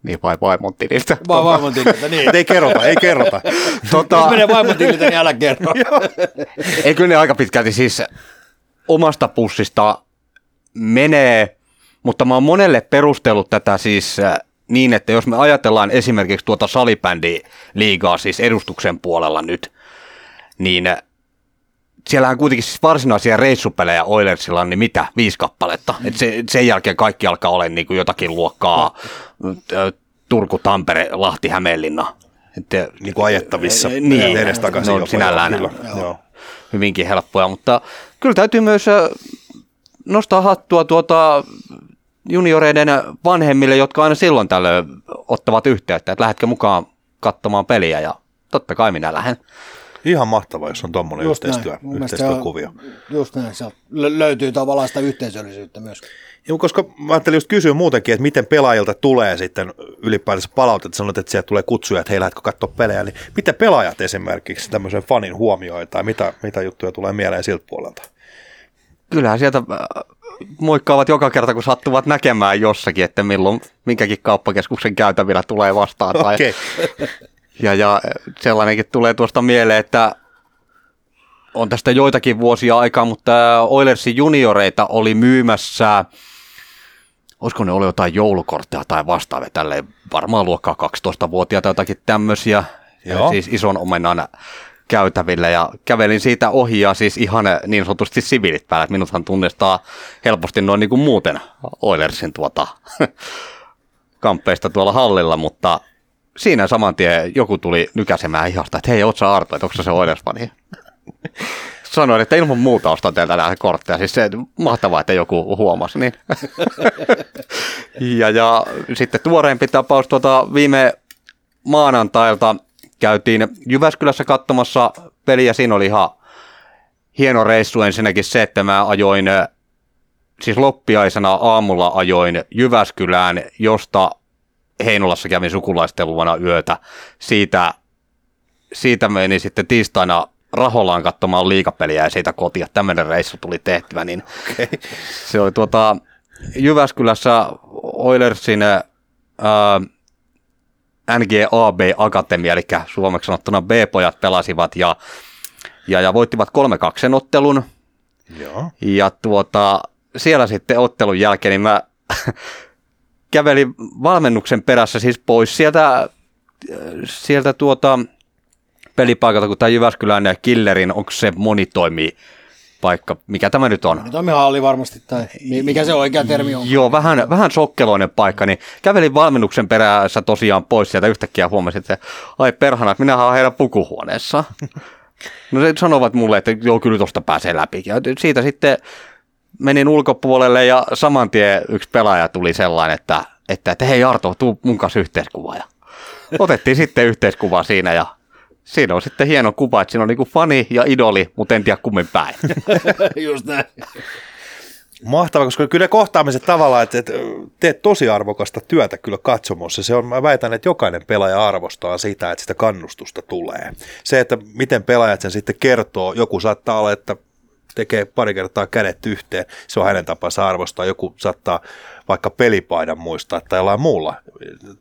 Niin vai vaimon tililtä. Vai vaimon tililtä, niin. ei kerrota, ei kerrota. tota... Jos menee vaimon tililtä, niin älä kerro. *laughs* ei kyllä ne aika pitkälti siis omasta pussista menee, mutta mä oon monelle perustellut tätä siis äh, niin, että jos me ajatellaan esimerkiksi tuota salibändi-liigaa siis edustuksen puolella nyt, niin äh, siellähän kuitenkin siis varsinaisia reissupelejä Oilersilla on niin mitä, viisi kappaletta. Et se, sen jälkeen kaikki alkaa olla niin kuin jotakin luokkaa Turku, Tampere, Lahti, Hämeenlinna. Että, niin kuin ajettavissa niin, edestakaisin. No, sinällään joo. Joo. hyvinkin helppoja, mutta kyllä täytyy myös nostaa hattua tuota junioreiden vanhemmille, jotka aina silloin tällöin ottavat yhteyttä, että lähdetkö mukaan katsomaan peliä ja totta kai minä lähden. Ihan mahtavaa, jos on tuommoinen yhteistyö, yhteistyökuvio. Just näin, se löytyy tavallaan sitä yhteisöllisyyttä myös. Ja koska mä ajattelin just kysyä muutenkin, että miten pelaajilta tulee sitten ylipäätänsä palautetta, sanot, että sieltä tulee kutsuja, että hei, lähdetkö katsoa pelejä, niin miten pelaajat esimerkiksi tämmöisen fanin huomioi, tai mitä, mitä juttuja tulee mieleen siltä puolelta? Kyllähän sieltä äh, moikkaavat joka kerta, kun sattuvat näkemään jossakin, että milloin minkäkin kauppakeskuksen käytävillä tulee vastaan. Tai, okay. Ja, ja sellainenkin tulee tuosta mieleen, että on tästä joitakin vuosia aikaa, mutta Oilersin junioreita oli myymässä, olisiko ne oli jotain joulukortteja tai vastaavia, tälle varmaan luokkaa 12-vuotiaita jotakin tämmöisiä, Joo. siis ison omenan käytävillä ja kävelin siitä ohi ja siis ihan niin sanotusti siviilit päällä, että minuthan tunnistaa helposti noin niin kuin muuten Oilersin tuota *laughs* kamppeista tuolla hallilla, mutta siinä saman tien joku tuli nykäsemään ihasta, että hei, oot Arto, että onko se Oilers *laughs* Sanoin, että ilman muuta ostan teiltä näitä kortteja. Siis se mahtavaa, että joku huomasi. Niin. *laughs* ja, ja sitten tuoreempi tapaus tuota viime maanantailta käytiin Jyväskylässä katsomassa peliä. Siinä oli ihan hieno reissu ensinnäkin se, että mä ajoin, siis loppiaisena aamulla ajoin Jyväskylään, josta Heinolassa kävin sukulaisten luona yötä. Siitä, siitä meni sitten tiistaina Raholaan katsomaan liikapeliä ja siitä kotia. Tämmöinen reissu tuli tehtyä, niin okay. se oli tuota, Jyväskylässä Oilersin ää, NGAB Akatemia, eli suomeksi sanottuna B-pojat pelasivat ja, ja, ja voittivat 3-2 ottelun. Joo. Ja tuota, siellä sitten ottelun jälkeen niin mä *laughs* kävelin valmennuksen perässä siis pois sieltä, sieltä tuota, pelipaikalta, kun tämä Jyväskylän Killerin, onko se monitoimi paikka, mikä tämä nyt on? Monitoimihalli varmasti, tai mikä se oikea termi on? Joo, vähän, vähän sokkeloinen paikka, niin kävelin valmennuksen perässä tosiaan pois sieltä yhtäkkiä huomasin, että ai perhana, että minähän olen heidän pukuhuoneessa. No se sanovat mulle, että joo, kyllä tuosta pääsee läpi. Ja siitä sitten menin ulkopuolelle ja saman tien yksi pelaaja tuli sellainen, että, että, että hei Arto, tuu mun kanssa yhteiskuva. Ja otettiin sitten yhteiskuva siinä ja siinä on sitten hieno kuva, että siinä on niinku fani ja idoli, mutta en tiedä kummin päin. *laughs* Just näin. Mahtavaa, koska kyllä ne kohtaamiset tavallaan, että, että teet tosi arvokasta työtä kyllä katsomossa. Se on, mä väitän, että jokainen pelaaja arvostaa sitä, että sitä kannustusta tulee. Se, että miten pelaajat sen sitten kertoo, joku saattaa olla, että tekee pari kertaa kädet yhteen, se on hänen tapansa arvostaa. Joku saattaa vaikka pelipaidan muistaa tai jollain muulla.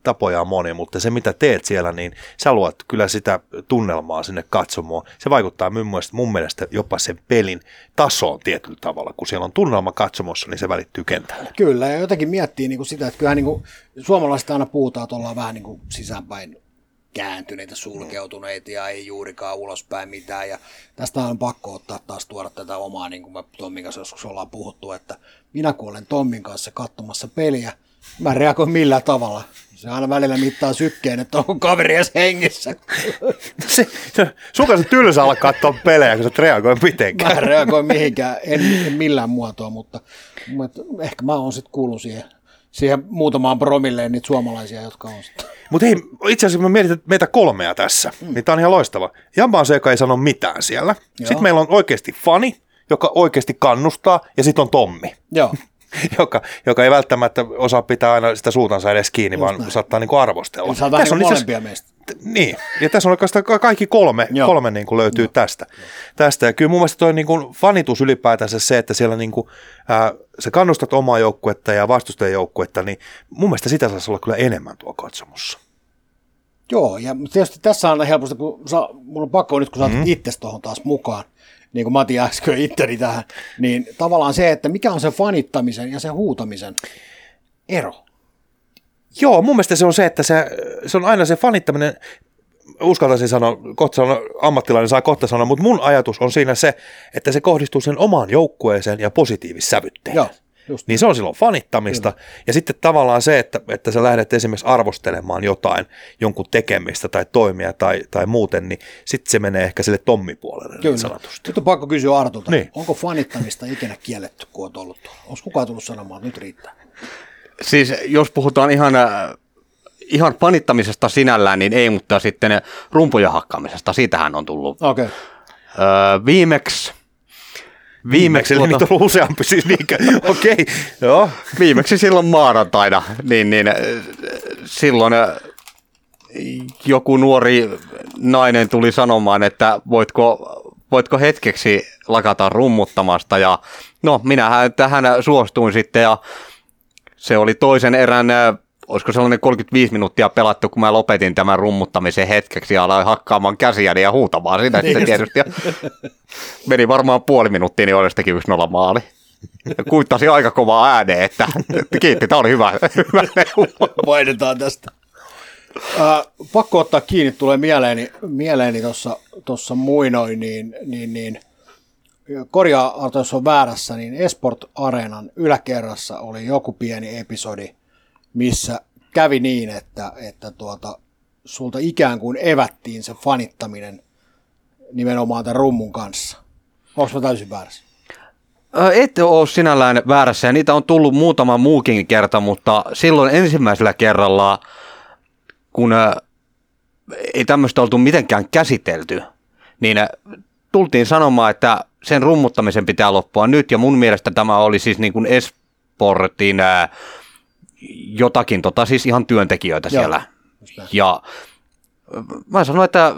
Tapoja on moni, mutta se mitä teet siellä, niin sä luot kyllä sitä tunnelmaa sinne katsomoon. Se vaikuttaa mun mielestä, mun mielestä jopa sen pelin tasoon tietyllä tavalla. Kun siellä on tunnelma katsomossa, niin se välittyy kentälle. Kyllä, ja jotenkin miettii niin kuin sitä, että kyllähän niin kuin, suomalaiset aina puhutaan, että ollaan vähän niin kuin sisäänpäin kääntyneitä, sulkeutuneita ja ei juurikaan ulospäin mitään. Ja tästä on pakko ottaa taas tuoda tätä omaa, niin kuin me Tommin kanssa joskus ollaan puhuttu, että minä kun olen Tommin kanssa katsomassa peliä, mä reagoin millä tavalla. Se aina välillä mittaa sykkeen, että onko kaveri edes hengissä. *laughs* se, se, sun kanssa tylsä olla katsoa pelejä, kun sä et reagoi mitenkään. Mä reagoin mihinkään, en, en millään muotoa, mutta, mutta ehkä mä oon sitten kuullut siihen, siihen muutamaan promilleen niitä suomalaisia, jotka on sitten Mutta hei, itse asiassa mä mietin että meitä kolmea tässä, mm. niin tää on ihan loistava. Jamba on se, joka ei sano mitään siellä. Joo. Sitten meillä on oikeasti fani, joka oikeasti kannustaa, ja sitten on Tommi. Joo. *laughs* joka, joka ei välttämättä osaa pitää aina sitä suutansa edes kiinni, Just vaan näin. saattaa niin arvostella. Saa vähän on molempia meistä. Niin, ja tässä on oikeastaan kaikki kolme, kolme niin kuin löytyy Joo. tästä. tästä. Ja kyllä mun mielestä toi niin kuin fanitus ylipäätänsä se, että siellä niin kuin, ää, sä kannustat omaa joukkuetta ja vastustajan joukkuetta, niin mun mielestä sitä saisi olla kyllä enemmän tuo katsomussa. Joo, ja tietysti tässä on helposti, kun saa, mulla on pakko nyt, kun sä mm. itse tuohon taas mukaan, niin kuin Mati äsken itteni tähän, niin tavallaan se, että mikä on se fanittamisen ja sen huutamisen ero? Joo, mun mielestä se on se, että se, se on aina se fanittaminen, uskaltaisin sanoa, kohta sanoa, ammattilainen saa kohta sanoa, mutta mun ajatus on siinä se, että se kohdistuu sen omaan joukkueeseen ja positiivissävytteen. Joo. Just niin se on silloin fanittamista. Kyllä. Ja sitten tavallaan se, että, että sä lähdet esimerkiksi arvostelemaan jotain, jonkun tekemistä tai toimia tai, tai muuten, niin sitten se menee ehkä sille tommipuolelle niin Kyllä. niin sanotusti. Nyt on pakko kysyä Artulta, niin. onko fanittamista ikinä kielletty, kun olet ollut Onko kukaan tullut sanomaan, että nyt riittää? Siis jos puhutaan ihan, äh, ihan panittamisesta sinällään, niin ei, mutta sitten rumpuja hakkaamisesta, siitähän on tullut. Okay. Öö, viimeksi Viimeksi, tuota, niitä on useampi siis niinkö, *laughs* okei, okay, joo. Viimeksi silloin maanantaina, niin, niin äh, silloin äh, joku nuori nainen tuli sanomaan, että voitko, voitko hetkeksi lakata rummuttamasta ja no minähän tähän suostuin sitten ja se oli toisen erän, olisiko sellainen 35 minuuttia pelattu, kun mä lopetin tämän rummuttamisen hetkeksi ja aloin hakkaamaan käsiäni ja huutamaan sitä sitten tietysti. Ja *laughs* meni varmaan puoli minuuttia, niin oli sitäkin yksi nolla maali. Kuittasi aika kovaa ääneen, että, että kiitti, tämä oli hyvä. *laughs* hyvä Vaihdetaan tästä. Äh, pakko ottaa kiinni, tulee mieleeni, mieleeni tuossa muinoin, niin, niin, niin korjaa jos on väärässä, niin Esport Areenan yläkerrassa oli joku pieni episodi, missä kävi niin, että, että tuota, sulta ikään kuin evättiin se fanittaminen nimenomaan tämän rummun kanssa. Onko mä täysin väärässä? Ette ole sinällään väärässä ja niitä on tullut muutama muukin kerta, mutta silloin ensimmäisellä kerralla, kun ei tämmöistä oltu mitenkään käsitelty, niin tultiin sanomaan, että sen rummuttamisen pitää loppua nyt, ja mun mielestä tämä oli siis niin kuin Esportin jotakin, tota, siis ihan työntekijöitä Joo, siellä. Ja mä sanoin, että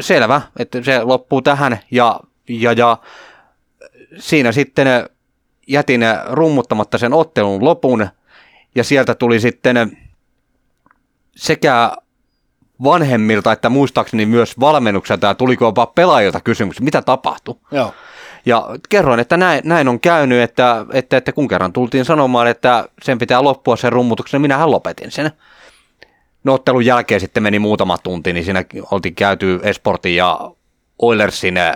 selvä, että se loppuu tähän, ja, ja, ja siinä sitten jätin rummuttamatta sen ottelun lopun, ja sieltä tuli sitten sekä vanhemmilta, että muistaakseni myös valmennukselta ja tuliko jopa pelaajilta kysymys, mitä tapahtui. Joo. Ja kerroin, että näin, näin on käynyt, että, että, että kun kerran tultiin sanomaan, että sen pitää loppua sen rummutuksen, niin minähän lopetin sen. No ottelun jälkeen sitten meni muutama tunti, niin siinä oltiin käyty Esportin ja Oilersin eh,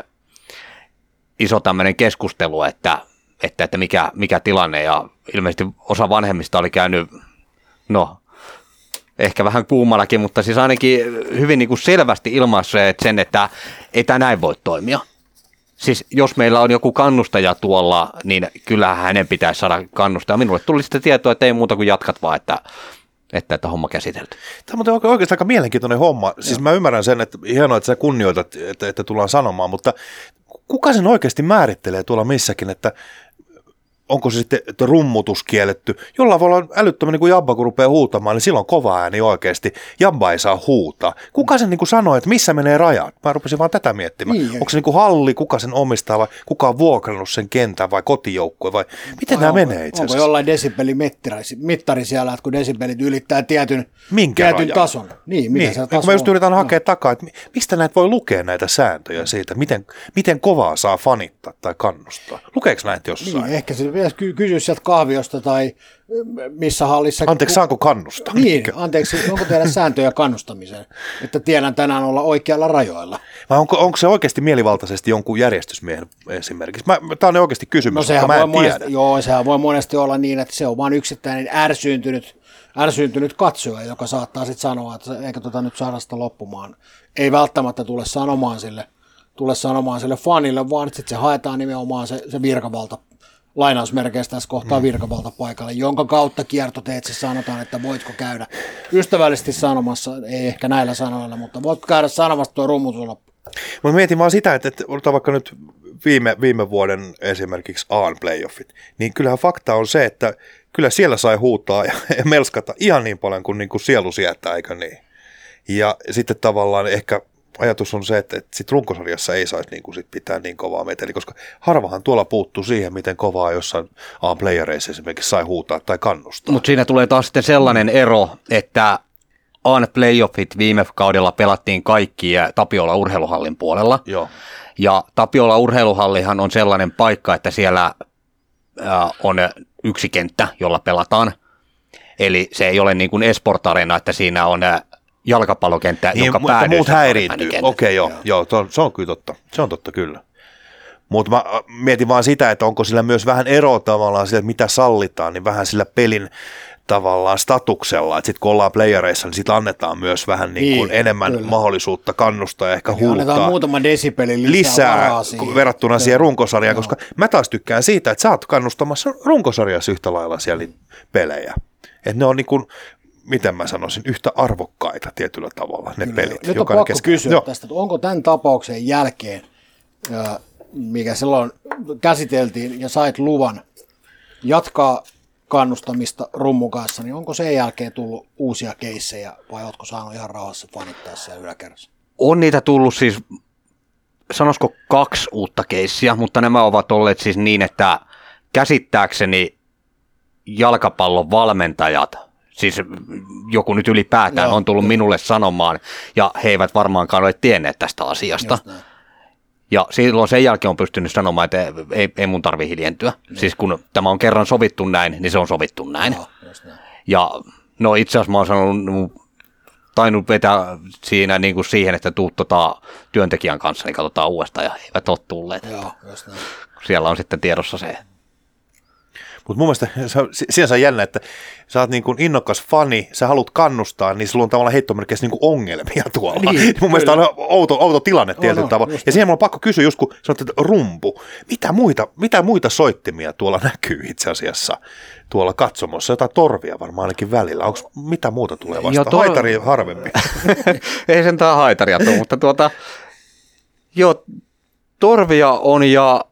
iso tämmöinen keskustelu, että, että, että mikä, mikä tilanne, ja ilmeisesti osa vanhemmista oli käynyt, no ehkä vähän kuumallakin, mutta siis ainakin hyvin niin kuin selvästi ilmaisseet sen, että ei tämä näin voi toimia. Siis jos meillä on joku kannustaja tuolla, niin kyllähän hänen pitäisi saada kannustaa. Minulle tuli sitten tietoa, että ei muuta kuin jatkat vaan, että, että, että homma käsitelty. Tämä on oikeastaan aika mielenkiintoinen homma. Siis Joo. mä ymmärrän sen, että hienoa, että sä kunnioitat, että, että tullaan sanomaan, mutta kuka sen oikeasti määrittelee tuolla missäkin, että onko se sitten rummutus kielletty. Jollain voi olla älyttömän, niin kuin Jabba kun rupeaa huutamaan, niin silloin kova ääni oikeasti. Jabba ei saa huutaa. Kuka sen niin kuin sanoo, että missä menee rajat? Mä rupesin vaan tätä miettimään. Niin, onko se niin kuin halli, kuka sen omistaa vai kuka on vuokrannut sen kentän vai kotijoukkue vai miten vai nämä onko, menee itse asiassa? Onko jollain desibelimittari siellä, että kun desibelit ylittää tietyn, Minkä tietyn rajan? tason. Niin, mitä niin. se taso mä just yritän hakea no. takaa, että mistä näitä voi lukea näitä sääntöjä siitä, miten, miten kovaa saa fanittaa tai kannustaa. Lukeeko näitä jossain? Niin, ehkä se ky- kysyä sieltä kahviosta tai missä hallissa. Anteeksi, saanko kannustaa? Niin, anteeksi, onko teillä sääntöjä kannustamiseen, että tiedän tänään olla oikealla rajoilla? Vai onko, onko se oikeasti mielivaltaisesti jonkun järjestysmiehen esimerkiksi? Mä, tämä on oikeasti kysymys, no, sehän mä en monesti, tiedä. Joo, sehän voi monesti olla niin, että se on vain yksittäinen ärsyyntynyt, ärsyyntynyt katsoja, joka saattaa sitten sanoa, että eikö tota nyt saada sitä loppumaan. Ei välttämättä tule sanomaan sille, tule sanomaan sille fanille, vaan sitten se haetaan nimenomaan se, se virkavalta lainausmerkeistä tässä kohtaa mm. virkavalta paikalle, jonka kautta kiertoteetse sanotaan, että voitko käydä ystävällisesti sanomassa, ei ehkä näillä sanoilla, mutta voitko käydä sanomassa tuo rummutus loppu. Mutta mietin vaan sitä, että, että otetaan vaikka nyt viime, viime vuoden esimerkiksi Aan playoffit, niin kyllähän fakta on se, että kyllä siellä sai huutaa ja, *laughs* ja melskata ihan niin paljon kuin, niin kuin sielu sietää, eikö niin? Ja sitten tavallaan ehkä ajatus on se, että, että sit runkosarjassa ei saisi niin kuin sit pitää niin kovaa meteli, koska harvahan tuolla puuttuu siihen, miten kovaa jossain A-playereissa esimerkiksi sai huutaa tai kannustaa. Mutta siinä tulee taas sitten sellainen ero, että on playoffit viime kaudella pelattiin kaikki Tapiola urheiluhallin puolella. Joo. Ja Tapiola urheiluhallihan on sellainen paikka, että siellä on yksi kenttä, jolla pelataan. Eli se ei ole niin kuin esport että siinä on jalkapallokenttä, niin, joka päädyy. muut häiriintyy. Okei, okay, joo, joo. joo se on kyllä totta. Se on totta kyllä. Mutta mä mietin vaan sitä, että onko sillä myös vähän eroa tavallaan sillä, että mitä sallitaan, niin vähän sillä pelin tavallaan statuksella, että sitten kun ollaan playereissa, niin sitten annetaan myös vähän niin kuin niin, enemmän kyllä. mahdollisuutta kannustaa ja ehkä huutaa. Annetaan muutama desibeli lisää, lisää siihen. verrattuna siihen runkosarjaan, koska mä taas tykkään siitä, että sä oot kannustamassa runkosarjassa yhtä lailla siellä pelejä. Että ne on niin kuin, miten mä sanoisin, yhtä arvokkaita tietyllä tavalla ne Kyllä. pelit. Nyt on pakko kesken. kysyä Joo. tästä, että onko tämän tapauksen jälkeen, mikä silloin käsiteltiin ja sait luvan jatkaa kannustamista rummun kanssa, niin onko sen jälkeen tullut uusia keissejä vai oletko saanut ihan rauhassa fanittaa siellä yläkerrassa? On niitä tullut siis, sanoisiko kaksi uutta keissiä, mutta nämä ovat olleet siis niin, että käsittääkseni jalkapallon valmentajat, siis joku nyt ylipäätään Joo, on tullut minulle sanomaan, ja he eivät varmaankaan ole tienneet tästä asiasta. Ja silloin sen jälkeen on pystynyt sanomaan, että ei, ei mun tarvi hiljentyä. Mm. Siis kun tämä on kerran sovittu näin, niin se on sovittu näin. No, ja no itse asiassa mä oon sanonut, tainnut vetää siinä niin kuin siihen, että tuut tota työntekijän kanssa, niin katsotaan uudestaan, ja eivät ole tulleet. Joo, Siellä on sitten tiedossa se, mutta mun mielestä se on sinänsä jännä, että sä oot niin kuin innokas fani, sä haluat kannustaa, niin sulla on tavallaan heittomerkeissä niin ongelmia tuolla. Niin, *laughs* mun mielestä on outo, outo tilanne tietyllä tavalla. Ja siihen mulla on pakko kysyä, just kun sanot, että rumpu, mitä muita, mitä muita soittimia tuolla näkyy itse asiassa tuolla katsomossa? Jotain torvia varmaan ainakin välillä. Onko mitä muuta tulee vastaan? Tor... Haitari harvemmin. *laughs* Ei sentään haitaria tule, mutta tuota, joo, torvia on ja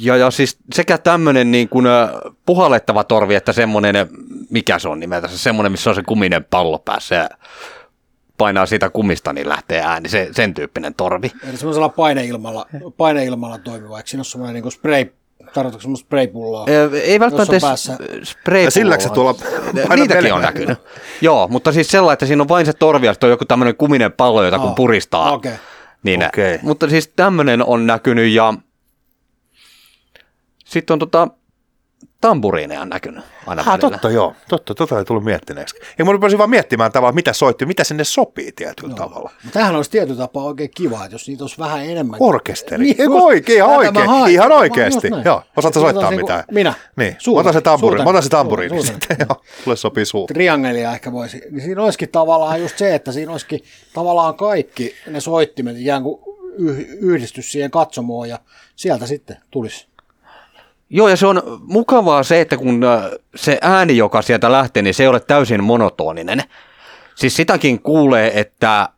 ja, ja siis sekä tämmöinen niin kuin puhallettava torvi, että semmoinen, mikä se on nimeltä, se semmoinen, missä on se kuminen pallo päässä ja painaa siitä kumista, niin lähtee ääni, se, sen tyyppinen torvi. Eli semmoisella paineilmalla, paineilmalla toimiva, eikö siinä ole semmoinen niin kuin spray, tarkoitatko semmoista spraypulloa? Ei välttämättä edes spraypulloa. Silläkö se tuolla Niitäkin on näkynyt. Joo, mutta siis sellainen, että siinä on vain se torvi ja sitten on joku tämmöinen kuminen pallo, jota kun puristaa. Okay. Niin, okay. Mutta siis tämmöinen on näkynyt ja sitten on tota, tamburiineja näkynyt aina ah, totta, joo. Totta, tota ei tullut miettineeksi. Ja mä rupesin vaan miettimään tavallaan, mitä soitti, mitä sinne sopii tietyllä no. tavalla. Tämähän olisi tietyllä tapaa oikein kiva, että jos niitä olisi vähän enemmän. Orkesteri. Niin, just, oikein, ihan oikein. Ihan oikeasti. Joo, osaatko soittaa se, mitään? Minä. Niin, Suuta, otan se tamburiini. Mä otan se tamburiini sitten. *laughs* Joo, sulle sopii suu. Triangelia ehkä voisi. Niin siinä olisikin tavallaan just se, että siinä olisikin tavallaan kaikki ne soittimet ikään kuin yhdistys siihen katsomoon ja sieltä sitten tulisi Joo, ja se on mukavaa se, että kun äh, se ääni, joka sieltä lähtee, niin se ei ole täysin monotoninen. Siis sitäkin kuulee, että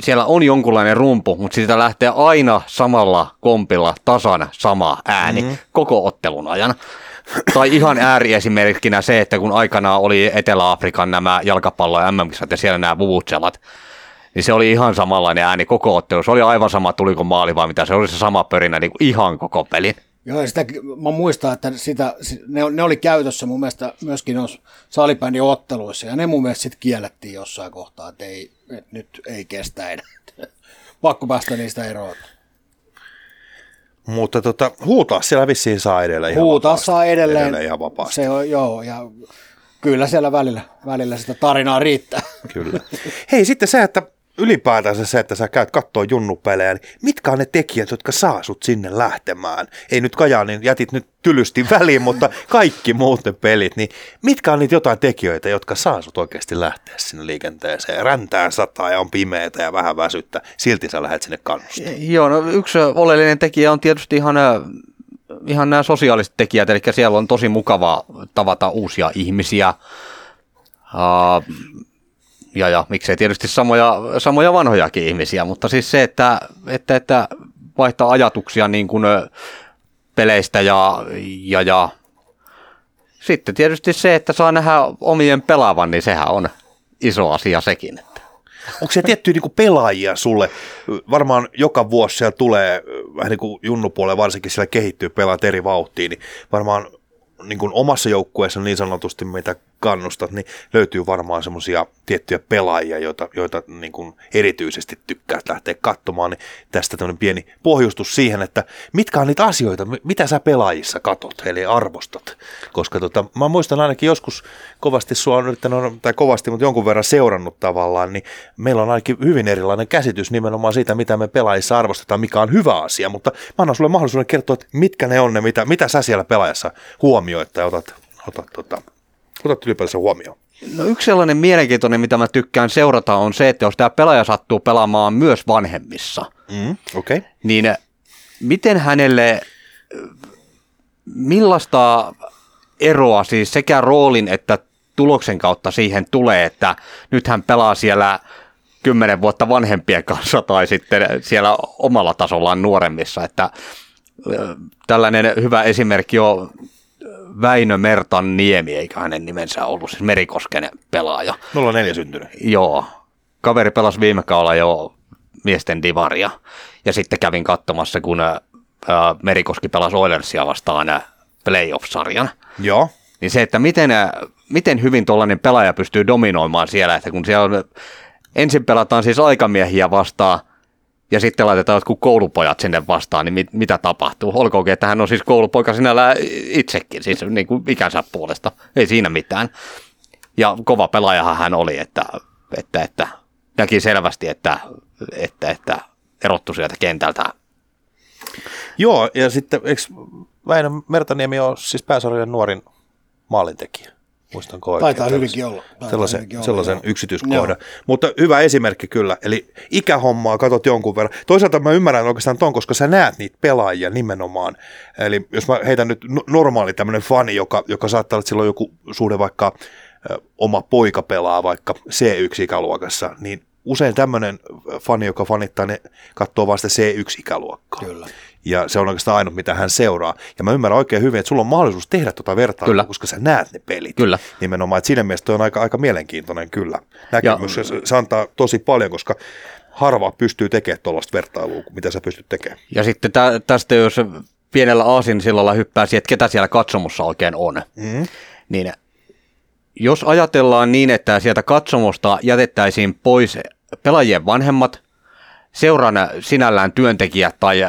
siellä on jonkunlainen rumpu, mutta siitä lähtee aina samalla kompilla tasan sama ääni mm-hmm. koko ottelun ajan. tai ihan ääriesimerkkinä se, että kun aikanaan oli Etelä-Afrikan nämä jalkapallo- ja mm ja siellä nämä vuvutselat, niin se oli ihan samanlainen ääni koko ottelu. Se oli aivan sama, tuliko maali vai mitä, se oli se sama pörinä niin kuin ihan koko pelin. Joo, ja sitä, mä muistan, että sitä, ne, ne oli käytössä mun mielestä myöskin noissa salibändin otteluissa, ja ne mun mielestä sitten kiellettiin jossain kohtaa, että, ei, että nyt ei kestä enää. *laughs* Pakko päästä niistä eroon. Mutta tota, huutaa siellä vissiin saa edelleen ihan Huutaa vapaasti. saa edelleen. edelleen ihan vapaasti. Se on, joo, ja kyllä siellä välillä, välillä sitä tarinaa riittää. Kyllä. Hei, sitten se, että ylipäätänsä se, että sä käyt kattoo junnupelejä, niin mitkä on ne tekijät, jotka saa sut sinne lähtemään? Ei nyt niin jätit nyt tylysti *laughs* väliin, mutta kaikki muut ne pelit, niin mitkä on niitä jotain tekijöitä, jotka saa sut oikeasti lähteä sinne liikenteeseen? Räntää sataa ja on pimeätä ja vähän väsyttä, silti sä lähdet sinne kannustamaan. Joo, no yksi oleellinen tekijä on tietysti ihan ihan nämä sosiaaliset tekijät, eli siellä on tosi mukavaa tavata uusia ihmisiä. Uh, ja, ja miksei tietysti samoja, samoja vanhojakin ihmisiä, mutta siis se, että, että, että vaihtaa ajatuksia niin kuin peleistä ja, ja, ja sitten tietysti se, että saa nähdä omien pelaavan, niin sehän on iso asia sekin. Onko se tiettyjä niin pelaajia sulle? Varmaan joka vuosi siellä tulee, vähän niin kuin junnupuolella varsinkin siellä kehittyy pelaat eri vauhtiin, niin varmaan niin kuin omassa joukkueessa niin sanotusti, mitä kannustat, niin löytyy varmaan semmoisia tiettyjä pelaajia, joita, joita niin kuin erityisesti tykkää lähteä katsomaan, niin tästä tämmöinen pieni pohjustus siihen, että mitkä on niitä asioita, mitä sä pelaajissa katot, eli arvostat, koska tota, mä muistan ainakin joskus kovasti sua on yrittänyt, tai kovasti, mutta jonkun verran seurannut tavallaan, niin meillä on ainakin hyvin erilainen käsitys nimenomaan siitä, mitä me pelaajissa arvostetaan, mikä on hyvä asia, mutta mä annan sulle mahdollisuuden kertoa, että mitkä ne on ne, mitä, mitä sä siellä pelaajassa huomioit tai otat, otat tota, otat ylipäänsä huomioon? No yksi sellainen mielenkiintoinen, mitä mä tykkään seurata, on se, että jos tämä pelaaja sattuu pelaamaan myös vanhemmissa, mm, okay. niin miten hänelle, millaista eroa siis sekä roolin että tuloksen kautta siihen tulee, että nyt hän pelaa siellä kymmenen vuotta vanhempien kanssa tai sitten siellä omalla tasollaan nuoremmissa, että tällainen hyvä esimerkki on Väinö Mertan Niemi, eikä hänen nimensä ollut, siis Merikosken pelaaja. 04 syntynyt. Joo. Kaveri pelasi viime kaudella jo miesten divaria. Ja sitten kävin katsomassa, kun ää, Merikoski pelasi Oilersia vastaan ää, playoff-sarjan. Joo. Niin se, että miten, miten hyvin tuollainen pelaaja pystyy dominoimaan siellä, että kun siellä on, ensin pelataan siis aikamiehiä vastaan, ja sitten laitetaan jotkut koulupojat sinne vastaan, niin mit, mitä tapahtuu? Olkoonkin, että hän on siis koulupoika sinällä itsekin, siis niin kuin ikänsä puolesta, ei siinä mitään. Ja kova pelaajahan hän oli, että, että, että näki selvästi, että, että, että erottu sieltä kentältä. Joo, ja sitten eikö Väinö Mertaniemi on siis pääsarjojen nuorin maalintekijä? Muistanko oikein? Taitaa hyvinkin olla. Taitaa sellaisen, hyvinkin olla, sellaisen joo. yksityiskohdan. Mutta hyvä esimerkki kyllä. Eli ikähommaa katot jonkun verran. Toisaalta mä ymmärrän oikeastaan ton, koska sä näet niitä pelaajia nimenomaan. Eli jos mä heitän nyt normaali tämmöinen fani, joka, joka saattaa olla silloin joku suhde vaikka ö, oma poika pelaa vaikka C1-ikäluokassa, niin usein tämmöinen fani, joka fanittaa, ne katsoo vasta C1-ikäluokkaa. Kyllä. Ja se on oikeastaan ainut, mitä hän seuraa. Ja mä ymmärrän oikein hyvin, että sulla on mahdollisuus tehdä tuota vertailua, Kyllä. koska sä näet ne pelit. Kyllä. Nimenomaan, että siinä mielessä on aika, aika mielenkiintoinen kyllä. Näkemys, Ja- ja, se antaa tosi paljon, koska harva pystyy tekemään tuollaista vertailua, mitä sä pystyt tekemään. Ja sitten tä, tästä, jos pienellä aasinsillalla hyppää siihen, että ketä siellä katsomossa oikein on, Mm. niin jos ajatellaan niin, että sieltä katsomosta jätettäisiin pois pelaajien vanhemmat, seuran sinällään työntekijät tai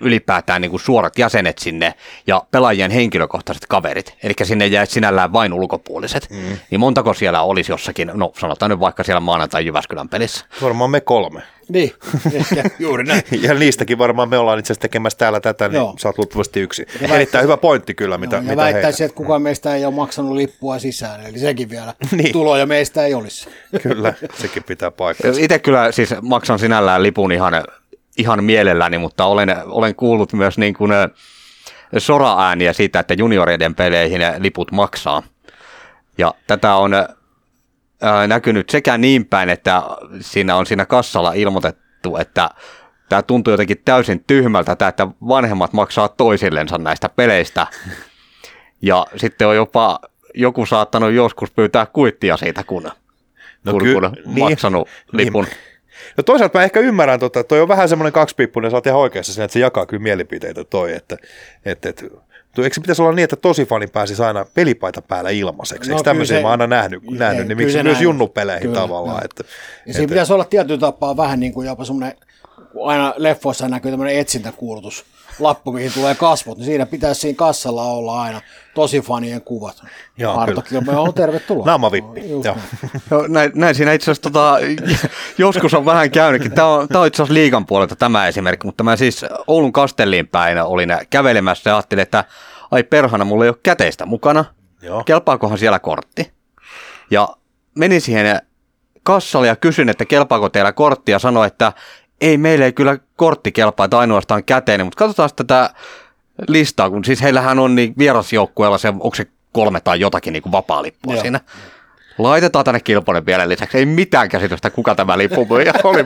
ylipäätään niin kuin suorat jäsenet sinne ja pelaajien henkilökohtaiset kaverit, eli sinne jäisi sinällään vain ulkopuoliset, mm. niin montako siellä olisi jossakin, no sanotaan nyt vaikka siellä maanantai Jyväskylän pelissä. Varmaan me kolme. Niin, ehkä *laughs* juuri näin. *laughs* Ja niistäkin varmaan me ollaan itse asiassa tekemässä täällä tätä, niin Joo. sä oot luultavasti yksi. Erittäin hyvä pointti kyllä, mitä, Joo, ja mitä väittäisin, että kukaan meistä ei ole maksanut lippua sisään, eli sekin vielä *laughs* Niin. tuloja meistä ei olisi. Kyllä, sekin pitää paikkansa. Itse kyllä siis maksan sinällään lipun ihan, ihan mielelläni, mutta olen, olen kuullut myös niin kuin sora-ääniä siitä, että junioreiden peleihin liput maksaa. Ja tätä on näkynyt sekä niin päin, että siinä on siinä kassalla ilmoitettu, että tämä tuntuu jotenkin täysin tyhmältä, tämä, että vanhemmat maksaa toisillensa näistä peleistä. Ja sitten on jopa joku saattanut joskus pyytää kuittia siitä, kun, no kun, ky- kun niin. maksanut lipun. Niin. No toisaalta mä ehkä ymmärrän, tota, toi on vähän semmoinen kaksipiippunen, sä oot ihan oikeassa siinä, että se jakaa kyllä mielipiteitä toi, että, että, että Eikö se pitäisi olla niin, että tosi fani pääsisi aina pelipaita päällä ilmaiseksi? No Eikö tämmöisiä se- mä aina nähnyt, Ei, nähnyt niin kyllä miksi se myös näin. junnupeleihin Kyllä, tavallaan? joo. Että, Ja siinä pitäisi olla tietyllä tapaa vähän niin kuin jopa semmoinen, aina leffoissa näkyy tämmöinen etsintäkuulutus, lappu, mihin tulee kasvot, niin siinä pitäisi siinä kassalla olla aina tosi fanien kuvat. Joo, Arto kyllä. Kilpe on tervetuloa. Naamavippi, joo. näin. Joo, näin, näin siinä itse asiassa tota, joskus on vähän käynytkin. Tämä on, tämä on itse asiassa liikan puolelta tämä esimerkki, mutta mä siis Oulun Kastelliin päin olin kävelemässä ja ajattelin, että ai perhana, mulla ei ole käteistä mukana. Joo. Kelpaakohan siellä kortti? Ja menin siihen kassalle ja kysyin, että kelpaako teillä kortti ja sanoi, että ei meille ei kyllä kortti kelpaa, että ainoastaan käteinen, mutta katsotaan tätä listaa, kun siis heillähän on niin vierasjoukkueella se, onko se kolme tai jotakin niin vapaa-lippua Joo. siinä. Laitetaan tänne Kilponen vielä lisäksi. Ei mitään käsitystä, kuka tämä lippumyyjä *laughs* oli.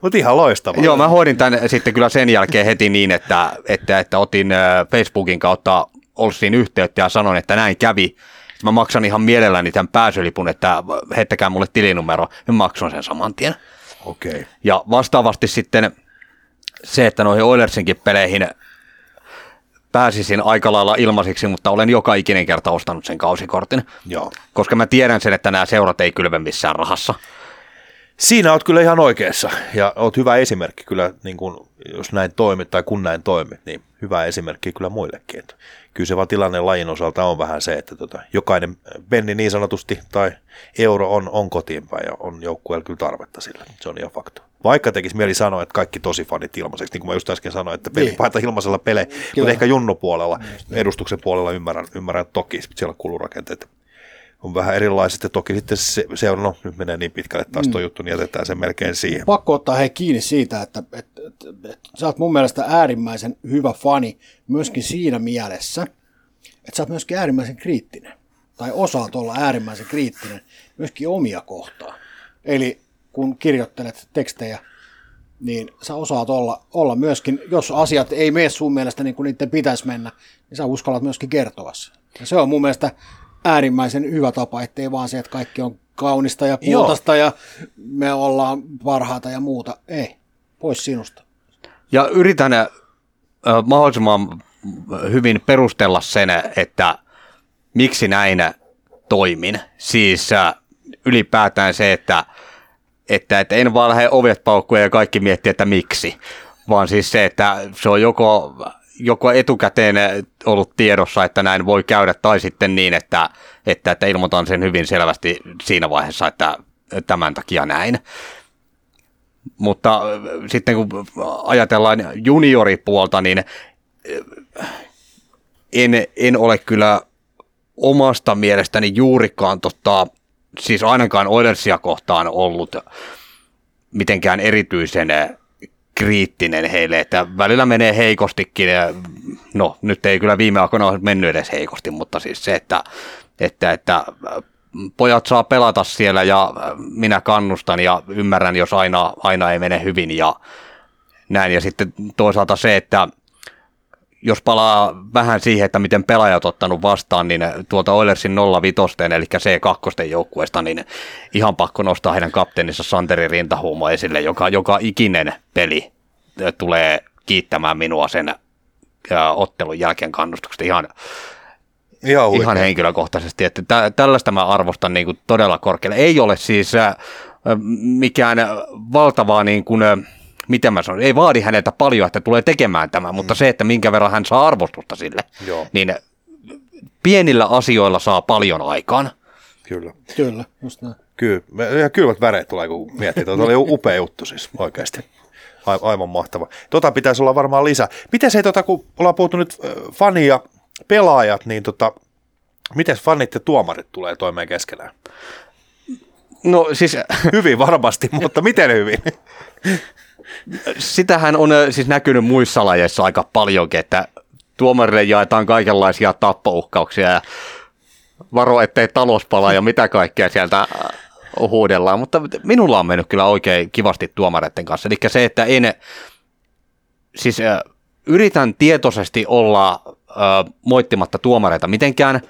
Mutta ihan loistava. Joo, mä hoidin tämän sitten kyllä sen jälkeen heti niin, että, että, että otin äh, Facebookin kautta Olssiin yhteyttä ja sanoin, että näin kävi. Mä maksan ihan mielelläni tämän pääsylipun, että heittäkää mulle tilinumero. Ja maksoin sen saman tien. Okay. Ja vastaavasti sitten se, että noihin Oilersinkin peleihin pääsisin aika lailla ilmaisiksi, mutta olen joka ikinen kerta ostanut sen kausikortin. Joo. Koska mä tiedän sen, että nämä seurat ei kylve missään rahassa. Siinä oot kyllä ihan oikeassa ja oot hyvä esimerkki kyllä, niin kun, jos näin toimit tai kun näin toimit, niin hyvä esimerkki kyllä muillekin. Että kyllä se vaan tilanne lajin osalta on vähän se, että tota, jokainen penni niin sanotusti tai euro on, on kotiin päin ja on joukkueella kyllä tarvetta sillä. Se on ihan fakta. Vaikka tekisi mieli sanoa, että kaikki tosi fanit ilmaiseksi, niin kuin mä just äsken sanoin, että pelipaita ilmaisella pele, mutta ehkä junnu puolella, edustuksen puolella ymmärrän, ymmärrän toki, siellä kulurakenteet on vähän erilaiset ja toki sitten se, se on, no nyt menee niin pitkälle taas tuo juttu, niin jätetään se melkein siihen. Pakko ottaa hei kiinni siitä, että, että, että, että sä oot mun mielestä äärimmäisen hyvä fani myöskin siinä mielessä, että sä oot myöskin äärimmäisen kriittinen. Tai osaat olla äärimmäisen kriittinen myöskin omia kohtaan. Eli kun kirjoittelet tekstejä, niin sä osaat olla, olla myöskin, jos asiat ei mene sun mielestä niin kuin niiden pitäisi mennä, niin sä uskallat myöskin kertoa sen. Ja se on mun mielestä äärimmäisen hyvä tapa, ettei vaan se, että kaikki on kaunista ja kultaista ja me ollaan parhaita ja muuta. Ei, pois sinusta. Ja yritän äh, mahdollisimman hyvin perustella sen, että miksi näin toimin. Siis äh, ylipäätään se, että, että, että en vaan lähde ovet paukkuja ja kaikki miettiä, että miksi. Vaan siis se, että se on joko, joko etukäteen ollut tiedossa, että näin voi käydä, tai sitten niin, että, että, että ilmoitan sen hyvin selvästi siinä vaiheessa, että tämän takia näin. Mutta äh, sitten kun ajatellaan junioripuolta, niin äh, en, en ole kyllä omasta mielestäni juurikaan, tota, siis ainakaan Oilersia kohtaan ollut mitenkään erityisen äh, kriittinen heille, että välillä menee heikostikin, ja no nyt ei kyllä viime aikoina ole mennyt edes heikosti, mutta siis se, että, että, että pojat saa pelata siellä ja minä kannustan ja ymmärrän, jos aina, aina ei mene hyvin ja näin. Ja sitten toisaalta se, että jos palaa vähän siihen, että miten pelaajat ottanut vastaan, niin tuolta Oilersin 05, eli C2 joukkueesta, niin ihan pakko nostaa heidän kapteenissa Santeri Rintahuumo esille, joka joka ikinen peli tulee kiittämään minua sen ottelun jälkeen kannustuksesta ihan, Ihan, huikea. ihan henkilökohtaisesti, että tä, tällaista mä arvostan niin kuin todella korkealle. Ei ole siis mikään valtavaa, niin kuin, miten mä sanon, ei vaadi häneltä paljon, että tulee tekemään tämän, mm. mutta se, että minkä verran hän saa arvostusta sille, Joo. niin pienillä asioilla saa paljon aikaan. Kyllä. Kyllä, just näin. Kyllä. Ja kylmät väreet tulee, kun miettii. Tuo oli *laughs* upea juttu siis oikeasti. A- aivan mahtava. Tota pitäisi olla varmaan lisää. Miten se, tota, kun ollaan puhuttu nyt fani ja pelaajat, niin tota, miten fanit ja tuomarit tulee toimeen keskenään? No siis Hyvin varmasti, mutta miten hyvin? *laughs* sitähän on ö, siis näkynyt muissa lajeissa aika paljonkin, että tuomarille jaetaan kaikenlaisia tappouhkauksia ja varo, ettei talous ja mitä kaikkea sieltä äh, huudellaan, mutta minulla on mennyt kyllä oikein kivasti tuomareiden kanssa. Eli se, että en, siis äh, yritän tietoisesti olla äh, moittimatta tuomareita mitenkään.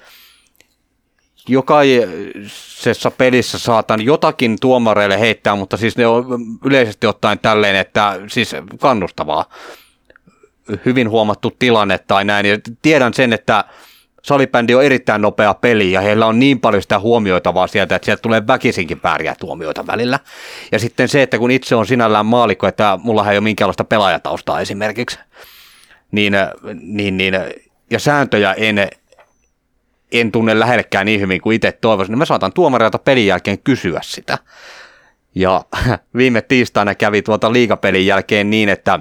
Jokaisessa pelissä saatan jotakin tuomareille heittää, mutta siis ne on yleisesti ottaen tälleen, että siis kannustavaa. Hyvin huomattu tilanne tai näin. Ja tiedän sen, että salibändi on erittäin nopea peli ja heillä on niin paljon sitä huomioitavaa sieltä, että sieltä tulee väkisinkin vääriä tuomioita välillä. Ja sitten se, että kun itse on sinällään maalikko, että mulla ei ole minkäänlaista pelaajataustaa esimerkiksi, niin, niin, niin ja sääntöjä en, en tunne lähellekään niin hyvin kuin itse toivoisin, niin mä saatan tuomareilta pelin jälkeen kysyä sitä. Ja *laughs* viime tiistaina kävi tuota liigapelin jälkeen niin, että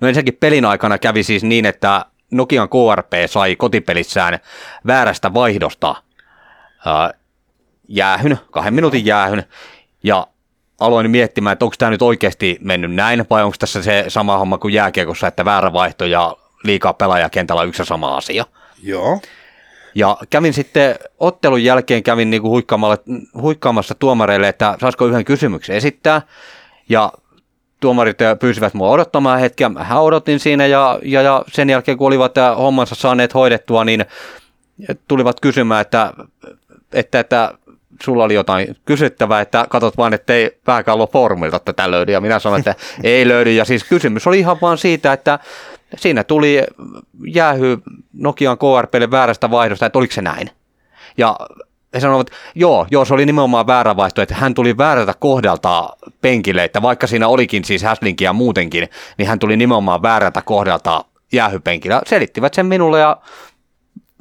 no ensinnäkin pelin aikana kävi siis niin, että Nokian KRP sai kotipelissään väärästä vaihdosta ää, jäähyn, kahden minuutin jäähyn, ja aloin miettimään, että onko tämä nyt oikeasti mennyt näin, vai onko tässä se sama homma kuin jääkiekossa, että väärä vaihto ja liikaa pelaajakentällä yksi ja sama asia. Joo. Ja kävin sitten ottelun jälkeen kävin niin kuin huikkaamassa tuomareille, että saisiko yhden kysymyksen esittää. Ja tuomarit pyysivät mua odottamaan hetken. Mä odotin siinä ja, ja, ja sen jälkeen kun olivat hommansa saaneet hoidettua, niin tulivat kysymään, että, että, että sulla oli jotain kysyttävää, että katsot vaan, että ei pääkallo formilta tätä löydy. Ja minä sanoin, että *laughs* ei löydy. Ja siis kysymys oli ihan vaan siitä, että siinä tuli jäähy Nokian KRPlle väärästä vaihdosta, että oliko se näin. Ja he sanoivat, että joo, joo, se oli nimenomaan väärä vaihto, että hän tuli väärältä kohdalta penkille, että vaikka siinä olikin siis häslinkiä muutenkin, niin hän tuli nimenomaan väärältä kohdalta jäähypenkillä. Selittivät sen minulle ja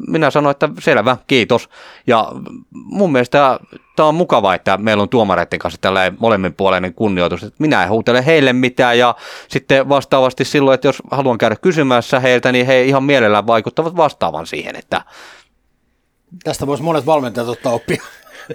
minä sanoin, että selvä, kiitos. Ja mun mielestä tämä on mukava, että meillä on tuomareiden kanssa tällä molemminpuoleinen kunnioitus, että minä en huutele heille mitään ja sitten vastaavasti silloin, että jos haluan käydä kysymässä heiltä, niin he ihan mielellään vaikuttavat vastaavan siihen, että Tästä voisi monet valmentajat ottaa oppia.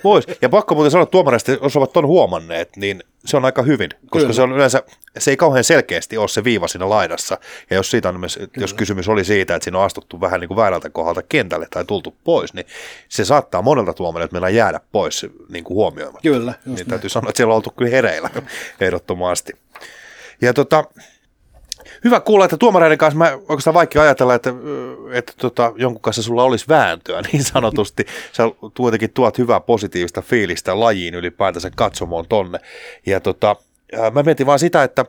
Vois. Ja pakko muuten sanoa, että tuomareista, jos ovat ton huomanneet, niin se on aika hyvin, koska Kyllä. se on yleensä, se ei kauhean selkeästi ole se viiva siinä laidassa. Ja jos, siitä on, jos kysymys oli siitä, että siinä on astuttu vähän niin kuin väärältä kohdalta kentälle tai tultu pois, niin se saattaa monelta tuomarilta meillä jäädä pois niin kuin huomioimatta. Kyllä. Niin näin. täytyy sanoa, että siellä on oltu kyllä hereillä ehdottomasti. Ja tota, Hyvä kuulla, että tuomareiden kanssa mä oikeastaan vaikea ajatella, että, että tota, jonkun kanssa sulla olisi vääntöä niin sanotusti. Sä kuitenkin tuot hyvää positiivista fiilistä lajiin ylipäätänsä katsomoon tonne. Ja tota, mä mietin vaan sitä, että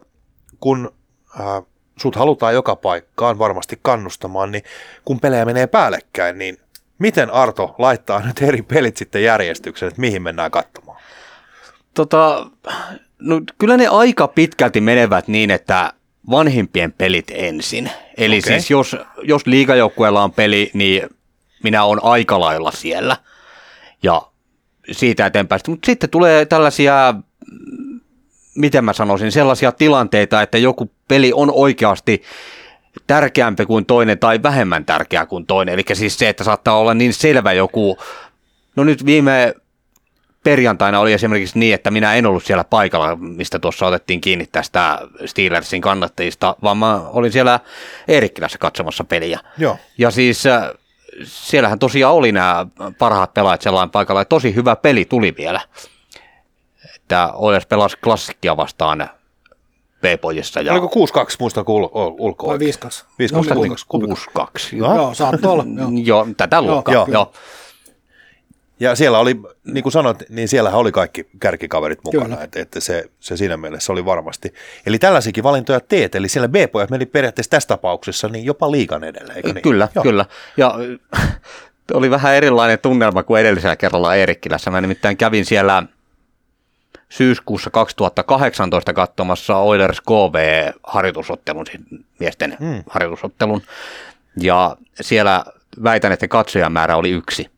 kun äh, sut halutaan joka paikkaan varmasti kannustamaan, niin kun pelejä menee päällekkäin, niin miten Arto laittaa nyt eri pelit sitten järjestykseen, että mihin mennään katsomaan? Tota, no, kyllä ne aika pitkälti menevät niin, että vanhimpien pelit ensin. Eli okay. siis jos, jos liigajoukkueella on peli, niin minä olen aika lailla siellä. Ja siitä eteenpäin. Mutta sitten tulee tällaisia, miten mä sanoisin, sellaisia tilanteita, että joku peli on oikeasti tärkeämpi kuin toinen tai vähemmän tärkeä kuin toinen. Eli siis se, että saattaa olla niin selvä joku, no nyt viime perjantaina oli esimerkiksi niin, että minä en ollut siellä paikalla, mistä tuossa otettiin kiinni tästä Steelersin kannattajista, vaan mä olin siellä Eerikkilässä katsomassa peliä. Joo. Ja siis äh, siellähän tosiaan oli nämä parhaat pelaajat sellainen paikalla, että tosi hyvä peli tuli vielä. Että Oilers pelasi klassikkia vastaan B-pojissa. Ja... Oliko 6-2 muista ul- ulkoa? Vai 5-2? 6-2. Joo, saattoi olla. Joo. joo, tätä luokkaa. Joo, joo. Ja siellä oli, niin kuin sanoit, niin siellähän oli kaikki kärkikaverit mukana, että, että se, se siinä mielessä oli varmasti. Eli tällaisiakin valintoja teet, eli siellä B-pojat meni periaatteessa tässä tapauksessa niin jopa liikan edelle, eikö niin? Kyllä, Joo. kyllä. Ja *laughs* oli vähän erilainen tunnelma kuin edellisellä kerralla Eerikkilässä. Mä nimittäin kävin siellä syyskuussa 2018 katsomassa Oilers KV-harjoitusottelun, siis miesten hmm. harjoitusottelun. Ja siellä väitän, että katsojamäärä oli yksi.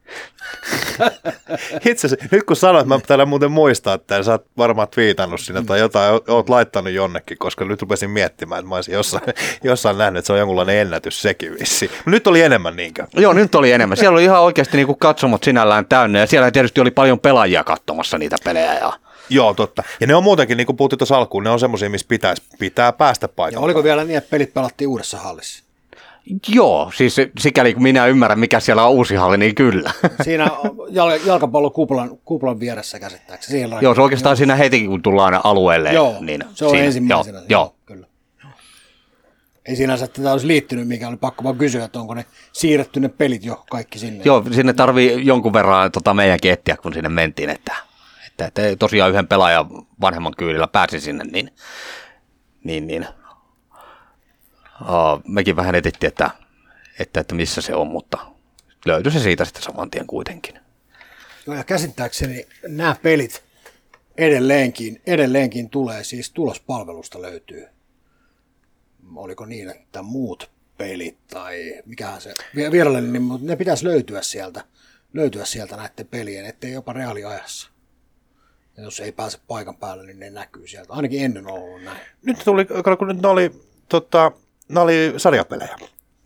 Itse asiassa, nyt kun sanoit, mä täällä muuten muistaa, että sä oot varmaan twiitannut sinne tai jotain, oot laittanut jonnekin, koska nyt rupesin miettimään, että mä olisin jossain, *laughs* jossain nähnyt, että se on jonkunlainen ennätys sekin vissi. Nyt oli enemmän niinkö? Joo, nyt oli enemmän. Siellä oli ihan oikeasti niin kuin katsomot sinällään täynnä ja siellä tietysti oli paljon pelaajia katsomassa niitä pelejä. Ja... Joo, totta. Ja ne on muutenkin, niin kuin puhuttiin tuossa alkuun, ne on semmoisia, missä pitäisi, pitää päästä paikalle. Ja oliko vielä niin, että pelit pelattiin uudessa hallissa? Joo, siis sikäli kun minä ymmärrän, mikä siellä on uusi halli, niin kyllä. *laughs* Siinä jal- jalkapallo kuplan, kuplan vieressä käsittääkseni. Siellä joo, se oikeastaan siinä heti, kun tullaan alueelle. Joo, niin se on siinä, ensimmäisenä. Joo, joo. Kyllä. Ei sinänsä tätä olisi liittynyt, mikä oli pakko vaan kysyä, että onko ne siirretty ne pelit jo kaikki sinne. Joo, sinne tarvii jonkun verran tota meidänkin etsiä, kun sinne mentiin, että, että, että tosiaan yhden pelaajan vanhemman kyydillä pääsi sinne, niin, niin, niin uh, mekin vähän etittiin, että, että, että missä se on, mutta löytyi se siitä sitten saman tien kuitenkin. Joo, ja käsittääkseni nämä pelit edelleenkin, edelleenkin tulee, siis tulospalvelusta löytyy. Oliko niin, että muut pelit tai mikähän se virallinen, niin ne pitäisi löytyä sieltä, löytyä sieltä näiden pelien, ettei jopa reaaliajassa. Ja jos ei pääse paikan päälle, niin ne näkyy sieltä. Ainakin ennen on ollut näin. Nyt tuli, kun nyt ne oli tota, ne oli sarjapelejä.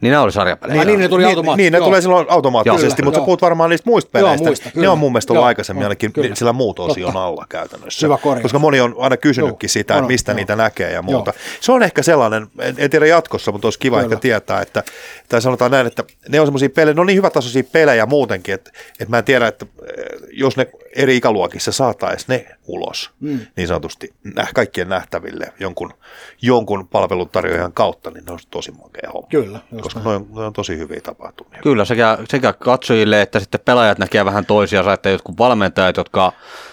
Niin nämä oli sarjapelejä. Ai niin, ne tuli niin, automaattisesti. niin, ne Joo. tulee silloin automaattisesti, Joo, mutta sä joo. puhut varmaan niistä muista Joo, peleistä. muista, ne kyllä. on mun mielestä ollut Joo, aikaisemmin joo, ainakin kyllä. sillä muut osion alla käytännössä. Hyvä korjaus. Koska moni on aina kysynytkin Joo, sitä, että mistä joo. niitä näkee ja muuta. Joo. Se on ehkä sellainen, en, en tiedä jatkossa, mutta olisi kiva Kyllä. ehkä tietää, että, tai sanotaan näin, että ne on semmoisia pelejä, ne on niin hyvätasoisia pelejä muutenkin, että, että mä en tiedä, että eh, jos ne eri ikäluokissa saataisiin ne ulos, mm. niin sanotusti nä- kaikkien nähtäville jonkun, jonkun palveluntarjoajan kautta, niin ne olisi tosi makea homma. Kyllä, Koska ne on, ne on tosi hyviä tapahtumia. Kyllä, sekä, sekä katsojille että sitten pelaajat näkee vähän toisiansa, että jotkut valmentajat, jotka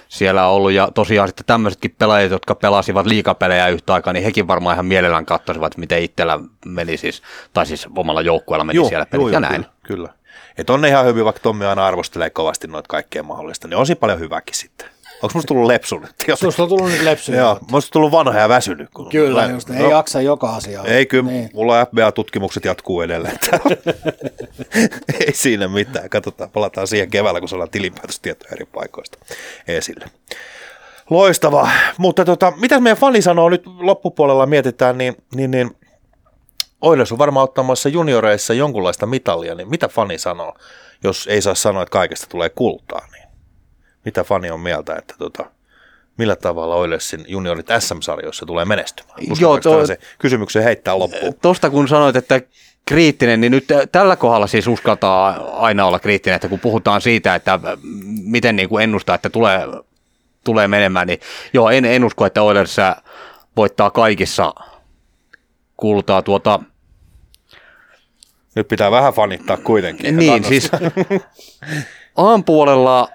siellä on ollut, ja tosiaan sitten tämmöisetkin pelaajat, jotka pelasivat liikapelejä yhtä aikaa, niin hekin varmaan ihan mielellään katsoisivat, miten itsellä meni siis, tai siis omalla joukkueella meni siellä pelit ja näin. Kyllä, kyllä. Et on ne ihan hyvin, vaikka Tommi aina arvostelee kovasti noita kaikkea mahdollista, niin on siinä paljon hyvääkin sitten. Onko musta tullut lepsu nyt? Susta on tullut nyt lepsyjä. Joo, musta tullut vanha ja väsynyt. Kun Kyllä, mä- just, ne. ei jaksa joka asiaa. Ei kyllä, Niin. mulla FBA-tutkimukset jatkuu edelleen. *laughs* ei siinä mitään. Katsotaan, palataan siihen keväällä, kun saadaan tilinpäätöstietoja eri paikoista esille. Loistavaa. Mutta tota, mitä meidän fani sanoo nyt loppupuolella mietitään, niin, niin, niin Oilers on varmaan ottamassa junioreissa jonkunlaista mitalia, niin mitä fani sanoo, jos ei saa sanoa, että kaikesta tulee kultaa, niin mitä fani on mieltä, että tota, millä tavalla Oilersin juniorit SM-sarjoissa tulee menestymään? Joo, tuo- se kysymyksen heittää loppuun? Tuosta kun sanoit, että kriittinen, niin nyt tällä kohdalla siis uskaltaa aina olla kriittinen, että kun puhutaan siitä, että miten niin kuin ennustaa, että tulee, tulee menemään, niin joo, en, en usko, että Oilers voittaa kaikissa kultaa tuota, Nyt pitää vähän fanittaa kuitenkin. niin siis *laughs* A-puolella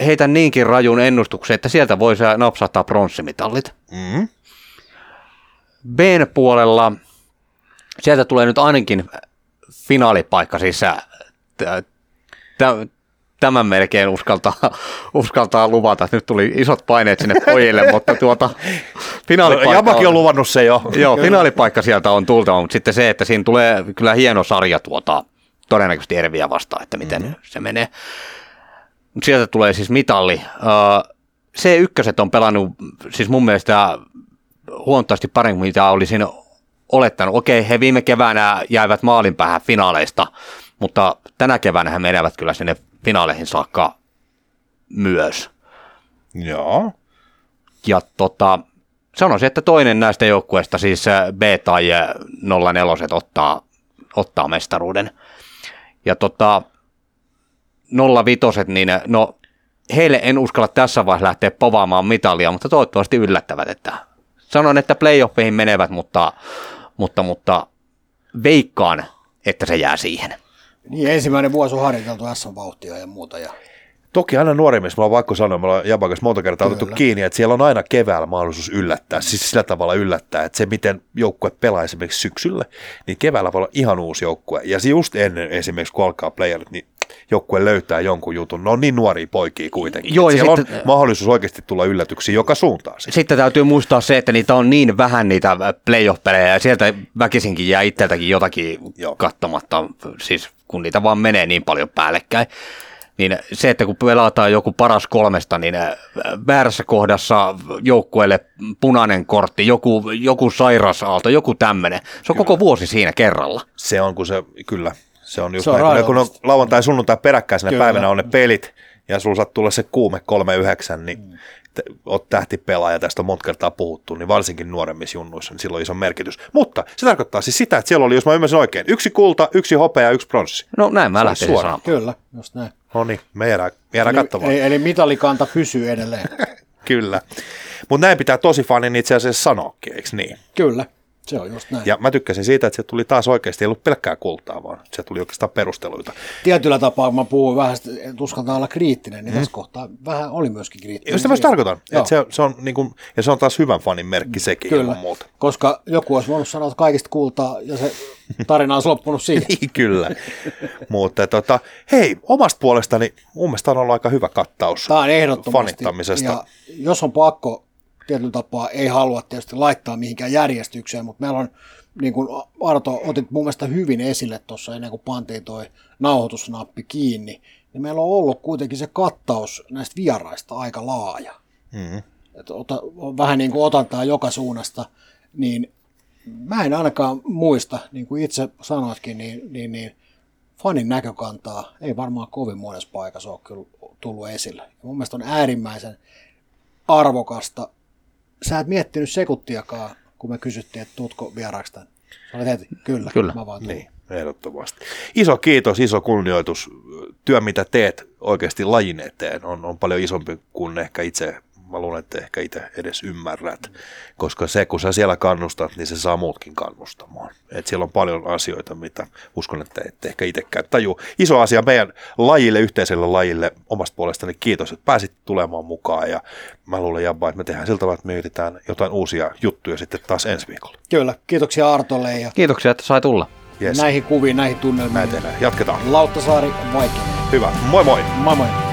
heitän niinkin rajun ennustuksen, että sieltä voisi napsahtaa pronssimitallit. Mm-hmm. B-puolella sieltä tulee nyt ainakin finaalipaikka, siis ä, tä- tä- tämän melkein uskaltaa, uskaltaa luvata. Nyt tuli isot paineet sinne pojille, mutta tuota finaalipaikka Jamakin on luvannut se jo. Joo, finaalipaikka sieltä on tultava, mutta sitten se, että siinä tulee kyllä hieno sarja tuota, todennäköisesti Erviä vastaan, että miten mm-hmm. se menee. Sieltä tulee siis mitalli. C1 on pelannut siis mun mielestä huomattavasti paremmin, mitä olisin olettanut. Okei, he viime keväänä jäivät maalin päähän finaaleista, mutta tänä keväänä he menevät kyllä sinne finaaleihin saakka myös. Joo. Ja tota, sanoisin, että toinen näistä joukkueista, siis äh, B tai äh, 04 ottaa, ottaa mestaruuden. Ja tota, 05, niin äh, no heille en uskalla tässä vaiheessa lähteä povaamaan mitalia, mutta toivottavasti yllättävät, että sanon, että playoffeihin menevät, mutta, mutta, mutta veikkaan, että se jää siihen. Niin, ensimmäinen vuosi on harjoiteltu S-vauhtia ja muuta. Ja... Toki aina nuoremmissa, mulla on vaikka sanoa, me ollaan Japakas monta kertaa otettu kiinni, että siellä on aina keväällä mahdollisuus yllättää, siis sillä tavalla yllättää, että se miten joukkue pelaa esimerkiksi syksyllä, niin keväällä voi olla ihan uusi joukkue. Ja se just ennen esimerkiksi, kun alkaa playerit, niin joukkue löytää jonkun jutun. Ne on niin nuoria poikia kuitenkin. Joo, ja siellä sitten- on mahdollisuus oikeasti tulla yllätyksiä joka suuntaan. Siis. Sitten täytyy muistaa se, että niitä on niin vähän niitä playoff-pelejä ja sieltä väkisinkin jää itseltäkin jotakin Joo. katsomatta, siis kun niitä vaan menee niin paljon päällekkäin. Niin se, että kun pelataan joku paras kolmesta, niin äh, väärässä kohdassa joukkueelle punainen kortti, joku, joku sairasaalto, joku tämmöinen. Se on koko vuosi siinä kerralla. Se on, kun se, kyllä, se on just Se on näin. Kun, ne- kun on lauantai, sunnuntai peräkkäisenä Kyllä. päivänä on ne pelit, ja sulla saat tulla se kuume 3-9, niin Mm. te, oot tähtipelaaja, tästä on monta kertaa puhuttu, niin varsinkin nuoremmissa junnuissa, niin sillä on iso merkitys. Mutta se tarkoittaa siis sitä, että siellä oli, jos mä ymmärsin oikein, yksi kulta, yksi hopea ja yksi pronssi. No näin mä lähtisin suora. sanomaan. Kyllä, just näin. No niin, me jäädään, me jäädään katsomaan. Eli, eli mitalikanta pysyy edelleen. *laughs* Kyllä. Mutta näin pitää tosi fanin itse asiassa sanoakin, eikö niin? Kyllä, se on just näin. Ja mä tykkäsin siitä, että se tuli taas oikeasti, ei ollut pelkkää kultaa, vaan se tuli oikeastaan perusteluita. Tietyllä tapaa, kun mä puhun vähän, sitä, että uskaltaa olla kriittinen, niin tässä kohtaa vähän oli myöskin kriittinen. Just mä tarkoitan, Joo. että se, se on niin kuin, ja se on taas hyvän fanin merkki sekin Kyllä, muuta. koska joku olisi voinut sanoa, että kaikista kultaa, ja se tarina olisi loppunut siihen. *laughs* Niin, Kyllä. Mutta tota, hei, omasta puolestani mun mielestä on ollut aika hyvä kattaus Tämä on ehdottomasti. fanittamisesta. Ja jos on pakko, tietyllä tapaa ei halua tietysti laittaa mihinkään järjestykseen, mutta meillä on, niin kuin Arto otit mun mielestä hyvin esille tuossa ennen kuin pantiin toi nauhoitusnappi kiinni, niin meillä on ollut kuitenkin se kattaus näistä vieraista aika laaja. Mm. Et ota, vähän niin kuin otan tämä joka suunnasta, niin mä en ainakaan muista, niin kuin itse sanoitkin, niin, niin, niin fanin näkökantaa ei varmaan kovin monessa paikassa ole kyllä tullut esille. Ja mun mielestä on äärimmäisen arvokasta. Sä et miettinyt sekuntiakaan, kun me kysyttiin, että tuutko vieraaksi tämän. Sä olet heti, kyllä, Kyllä. mä vaan tuun. Niin, ehdottomasti. Iso kiitos, iso kunnioitus. Työ, mitä teet oikeasti lajin eteen, on, on paljon isompi kuin ehkä itse, mä luulen, että ehkä itse edes ymmärrät. Koska se, kun sä siellä kannustat, niin se saa muutkin kannustamaan. Et siellä on paljon asioita, mitä uskon, että ette ehkä itsekään taju. Iso asia meidän lajille, yhteiselle lajille omasta puolestani kiitos, että pääsit tulemaan mukaan. Ja mä luulen, Jabba, että me tehdään sillä tavalla, että me yritetään jotain uusia juttuja sitten taas ensi viikolla. Kyllä, kiitoksia Artolle ja Kiitoksia, että sai tulla. Yes. näihin kuviin, näihin tunnelmiin. Näin tehdään. Jatketaan. Lauttasaari, vaikea. Hyvä. Moi moi! Moi moi.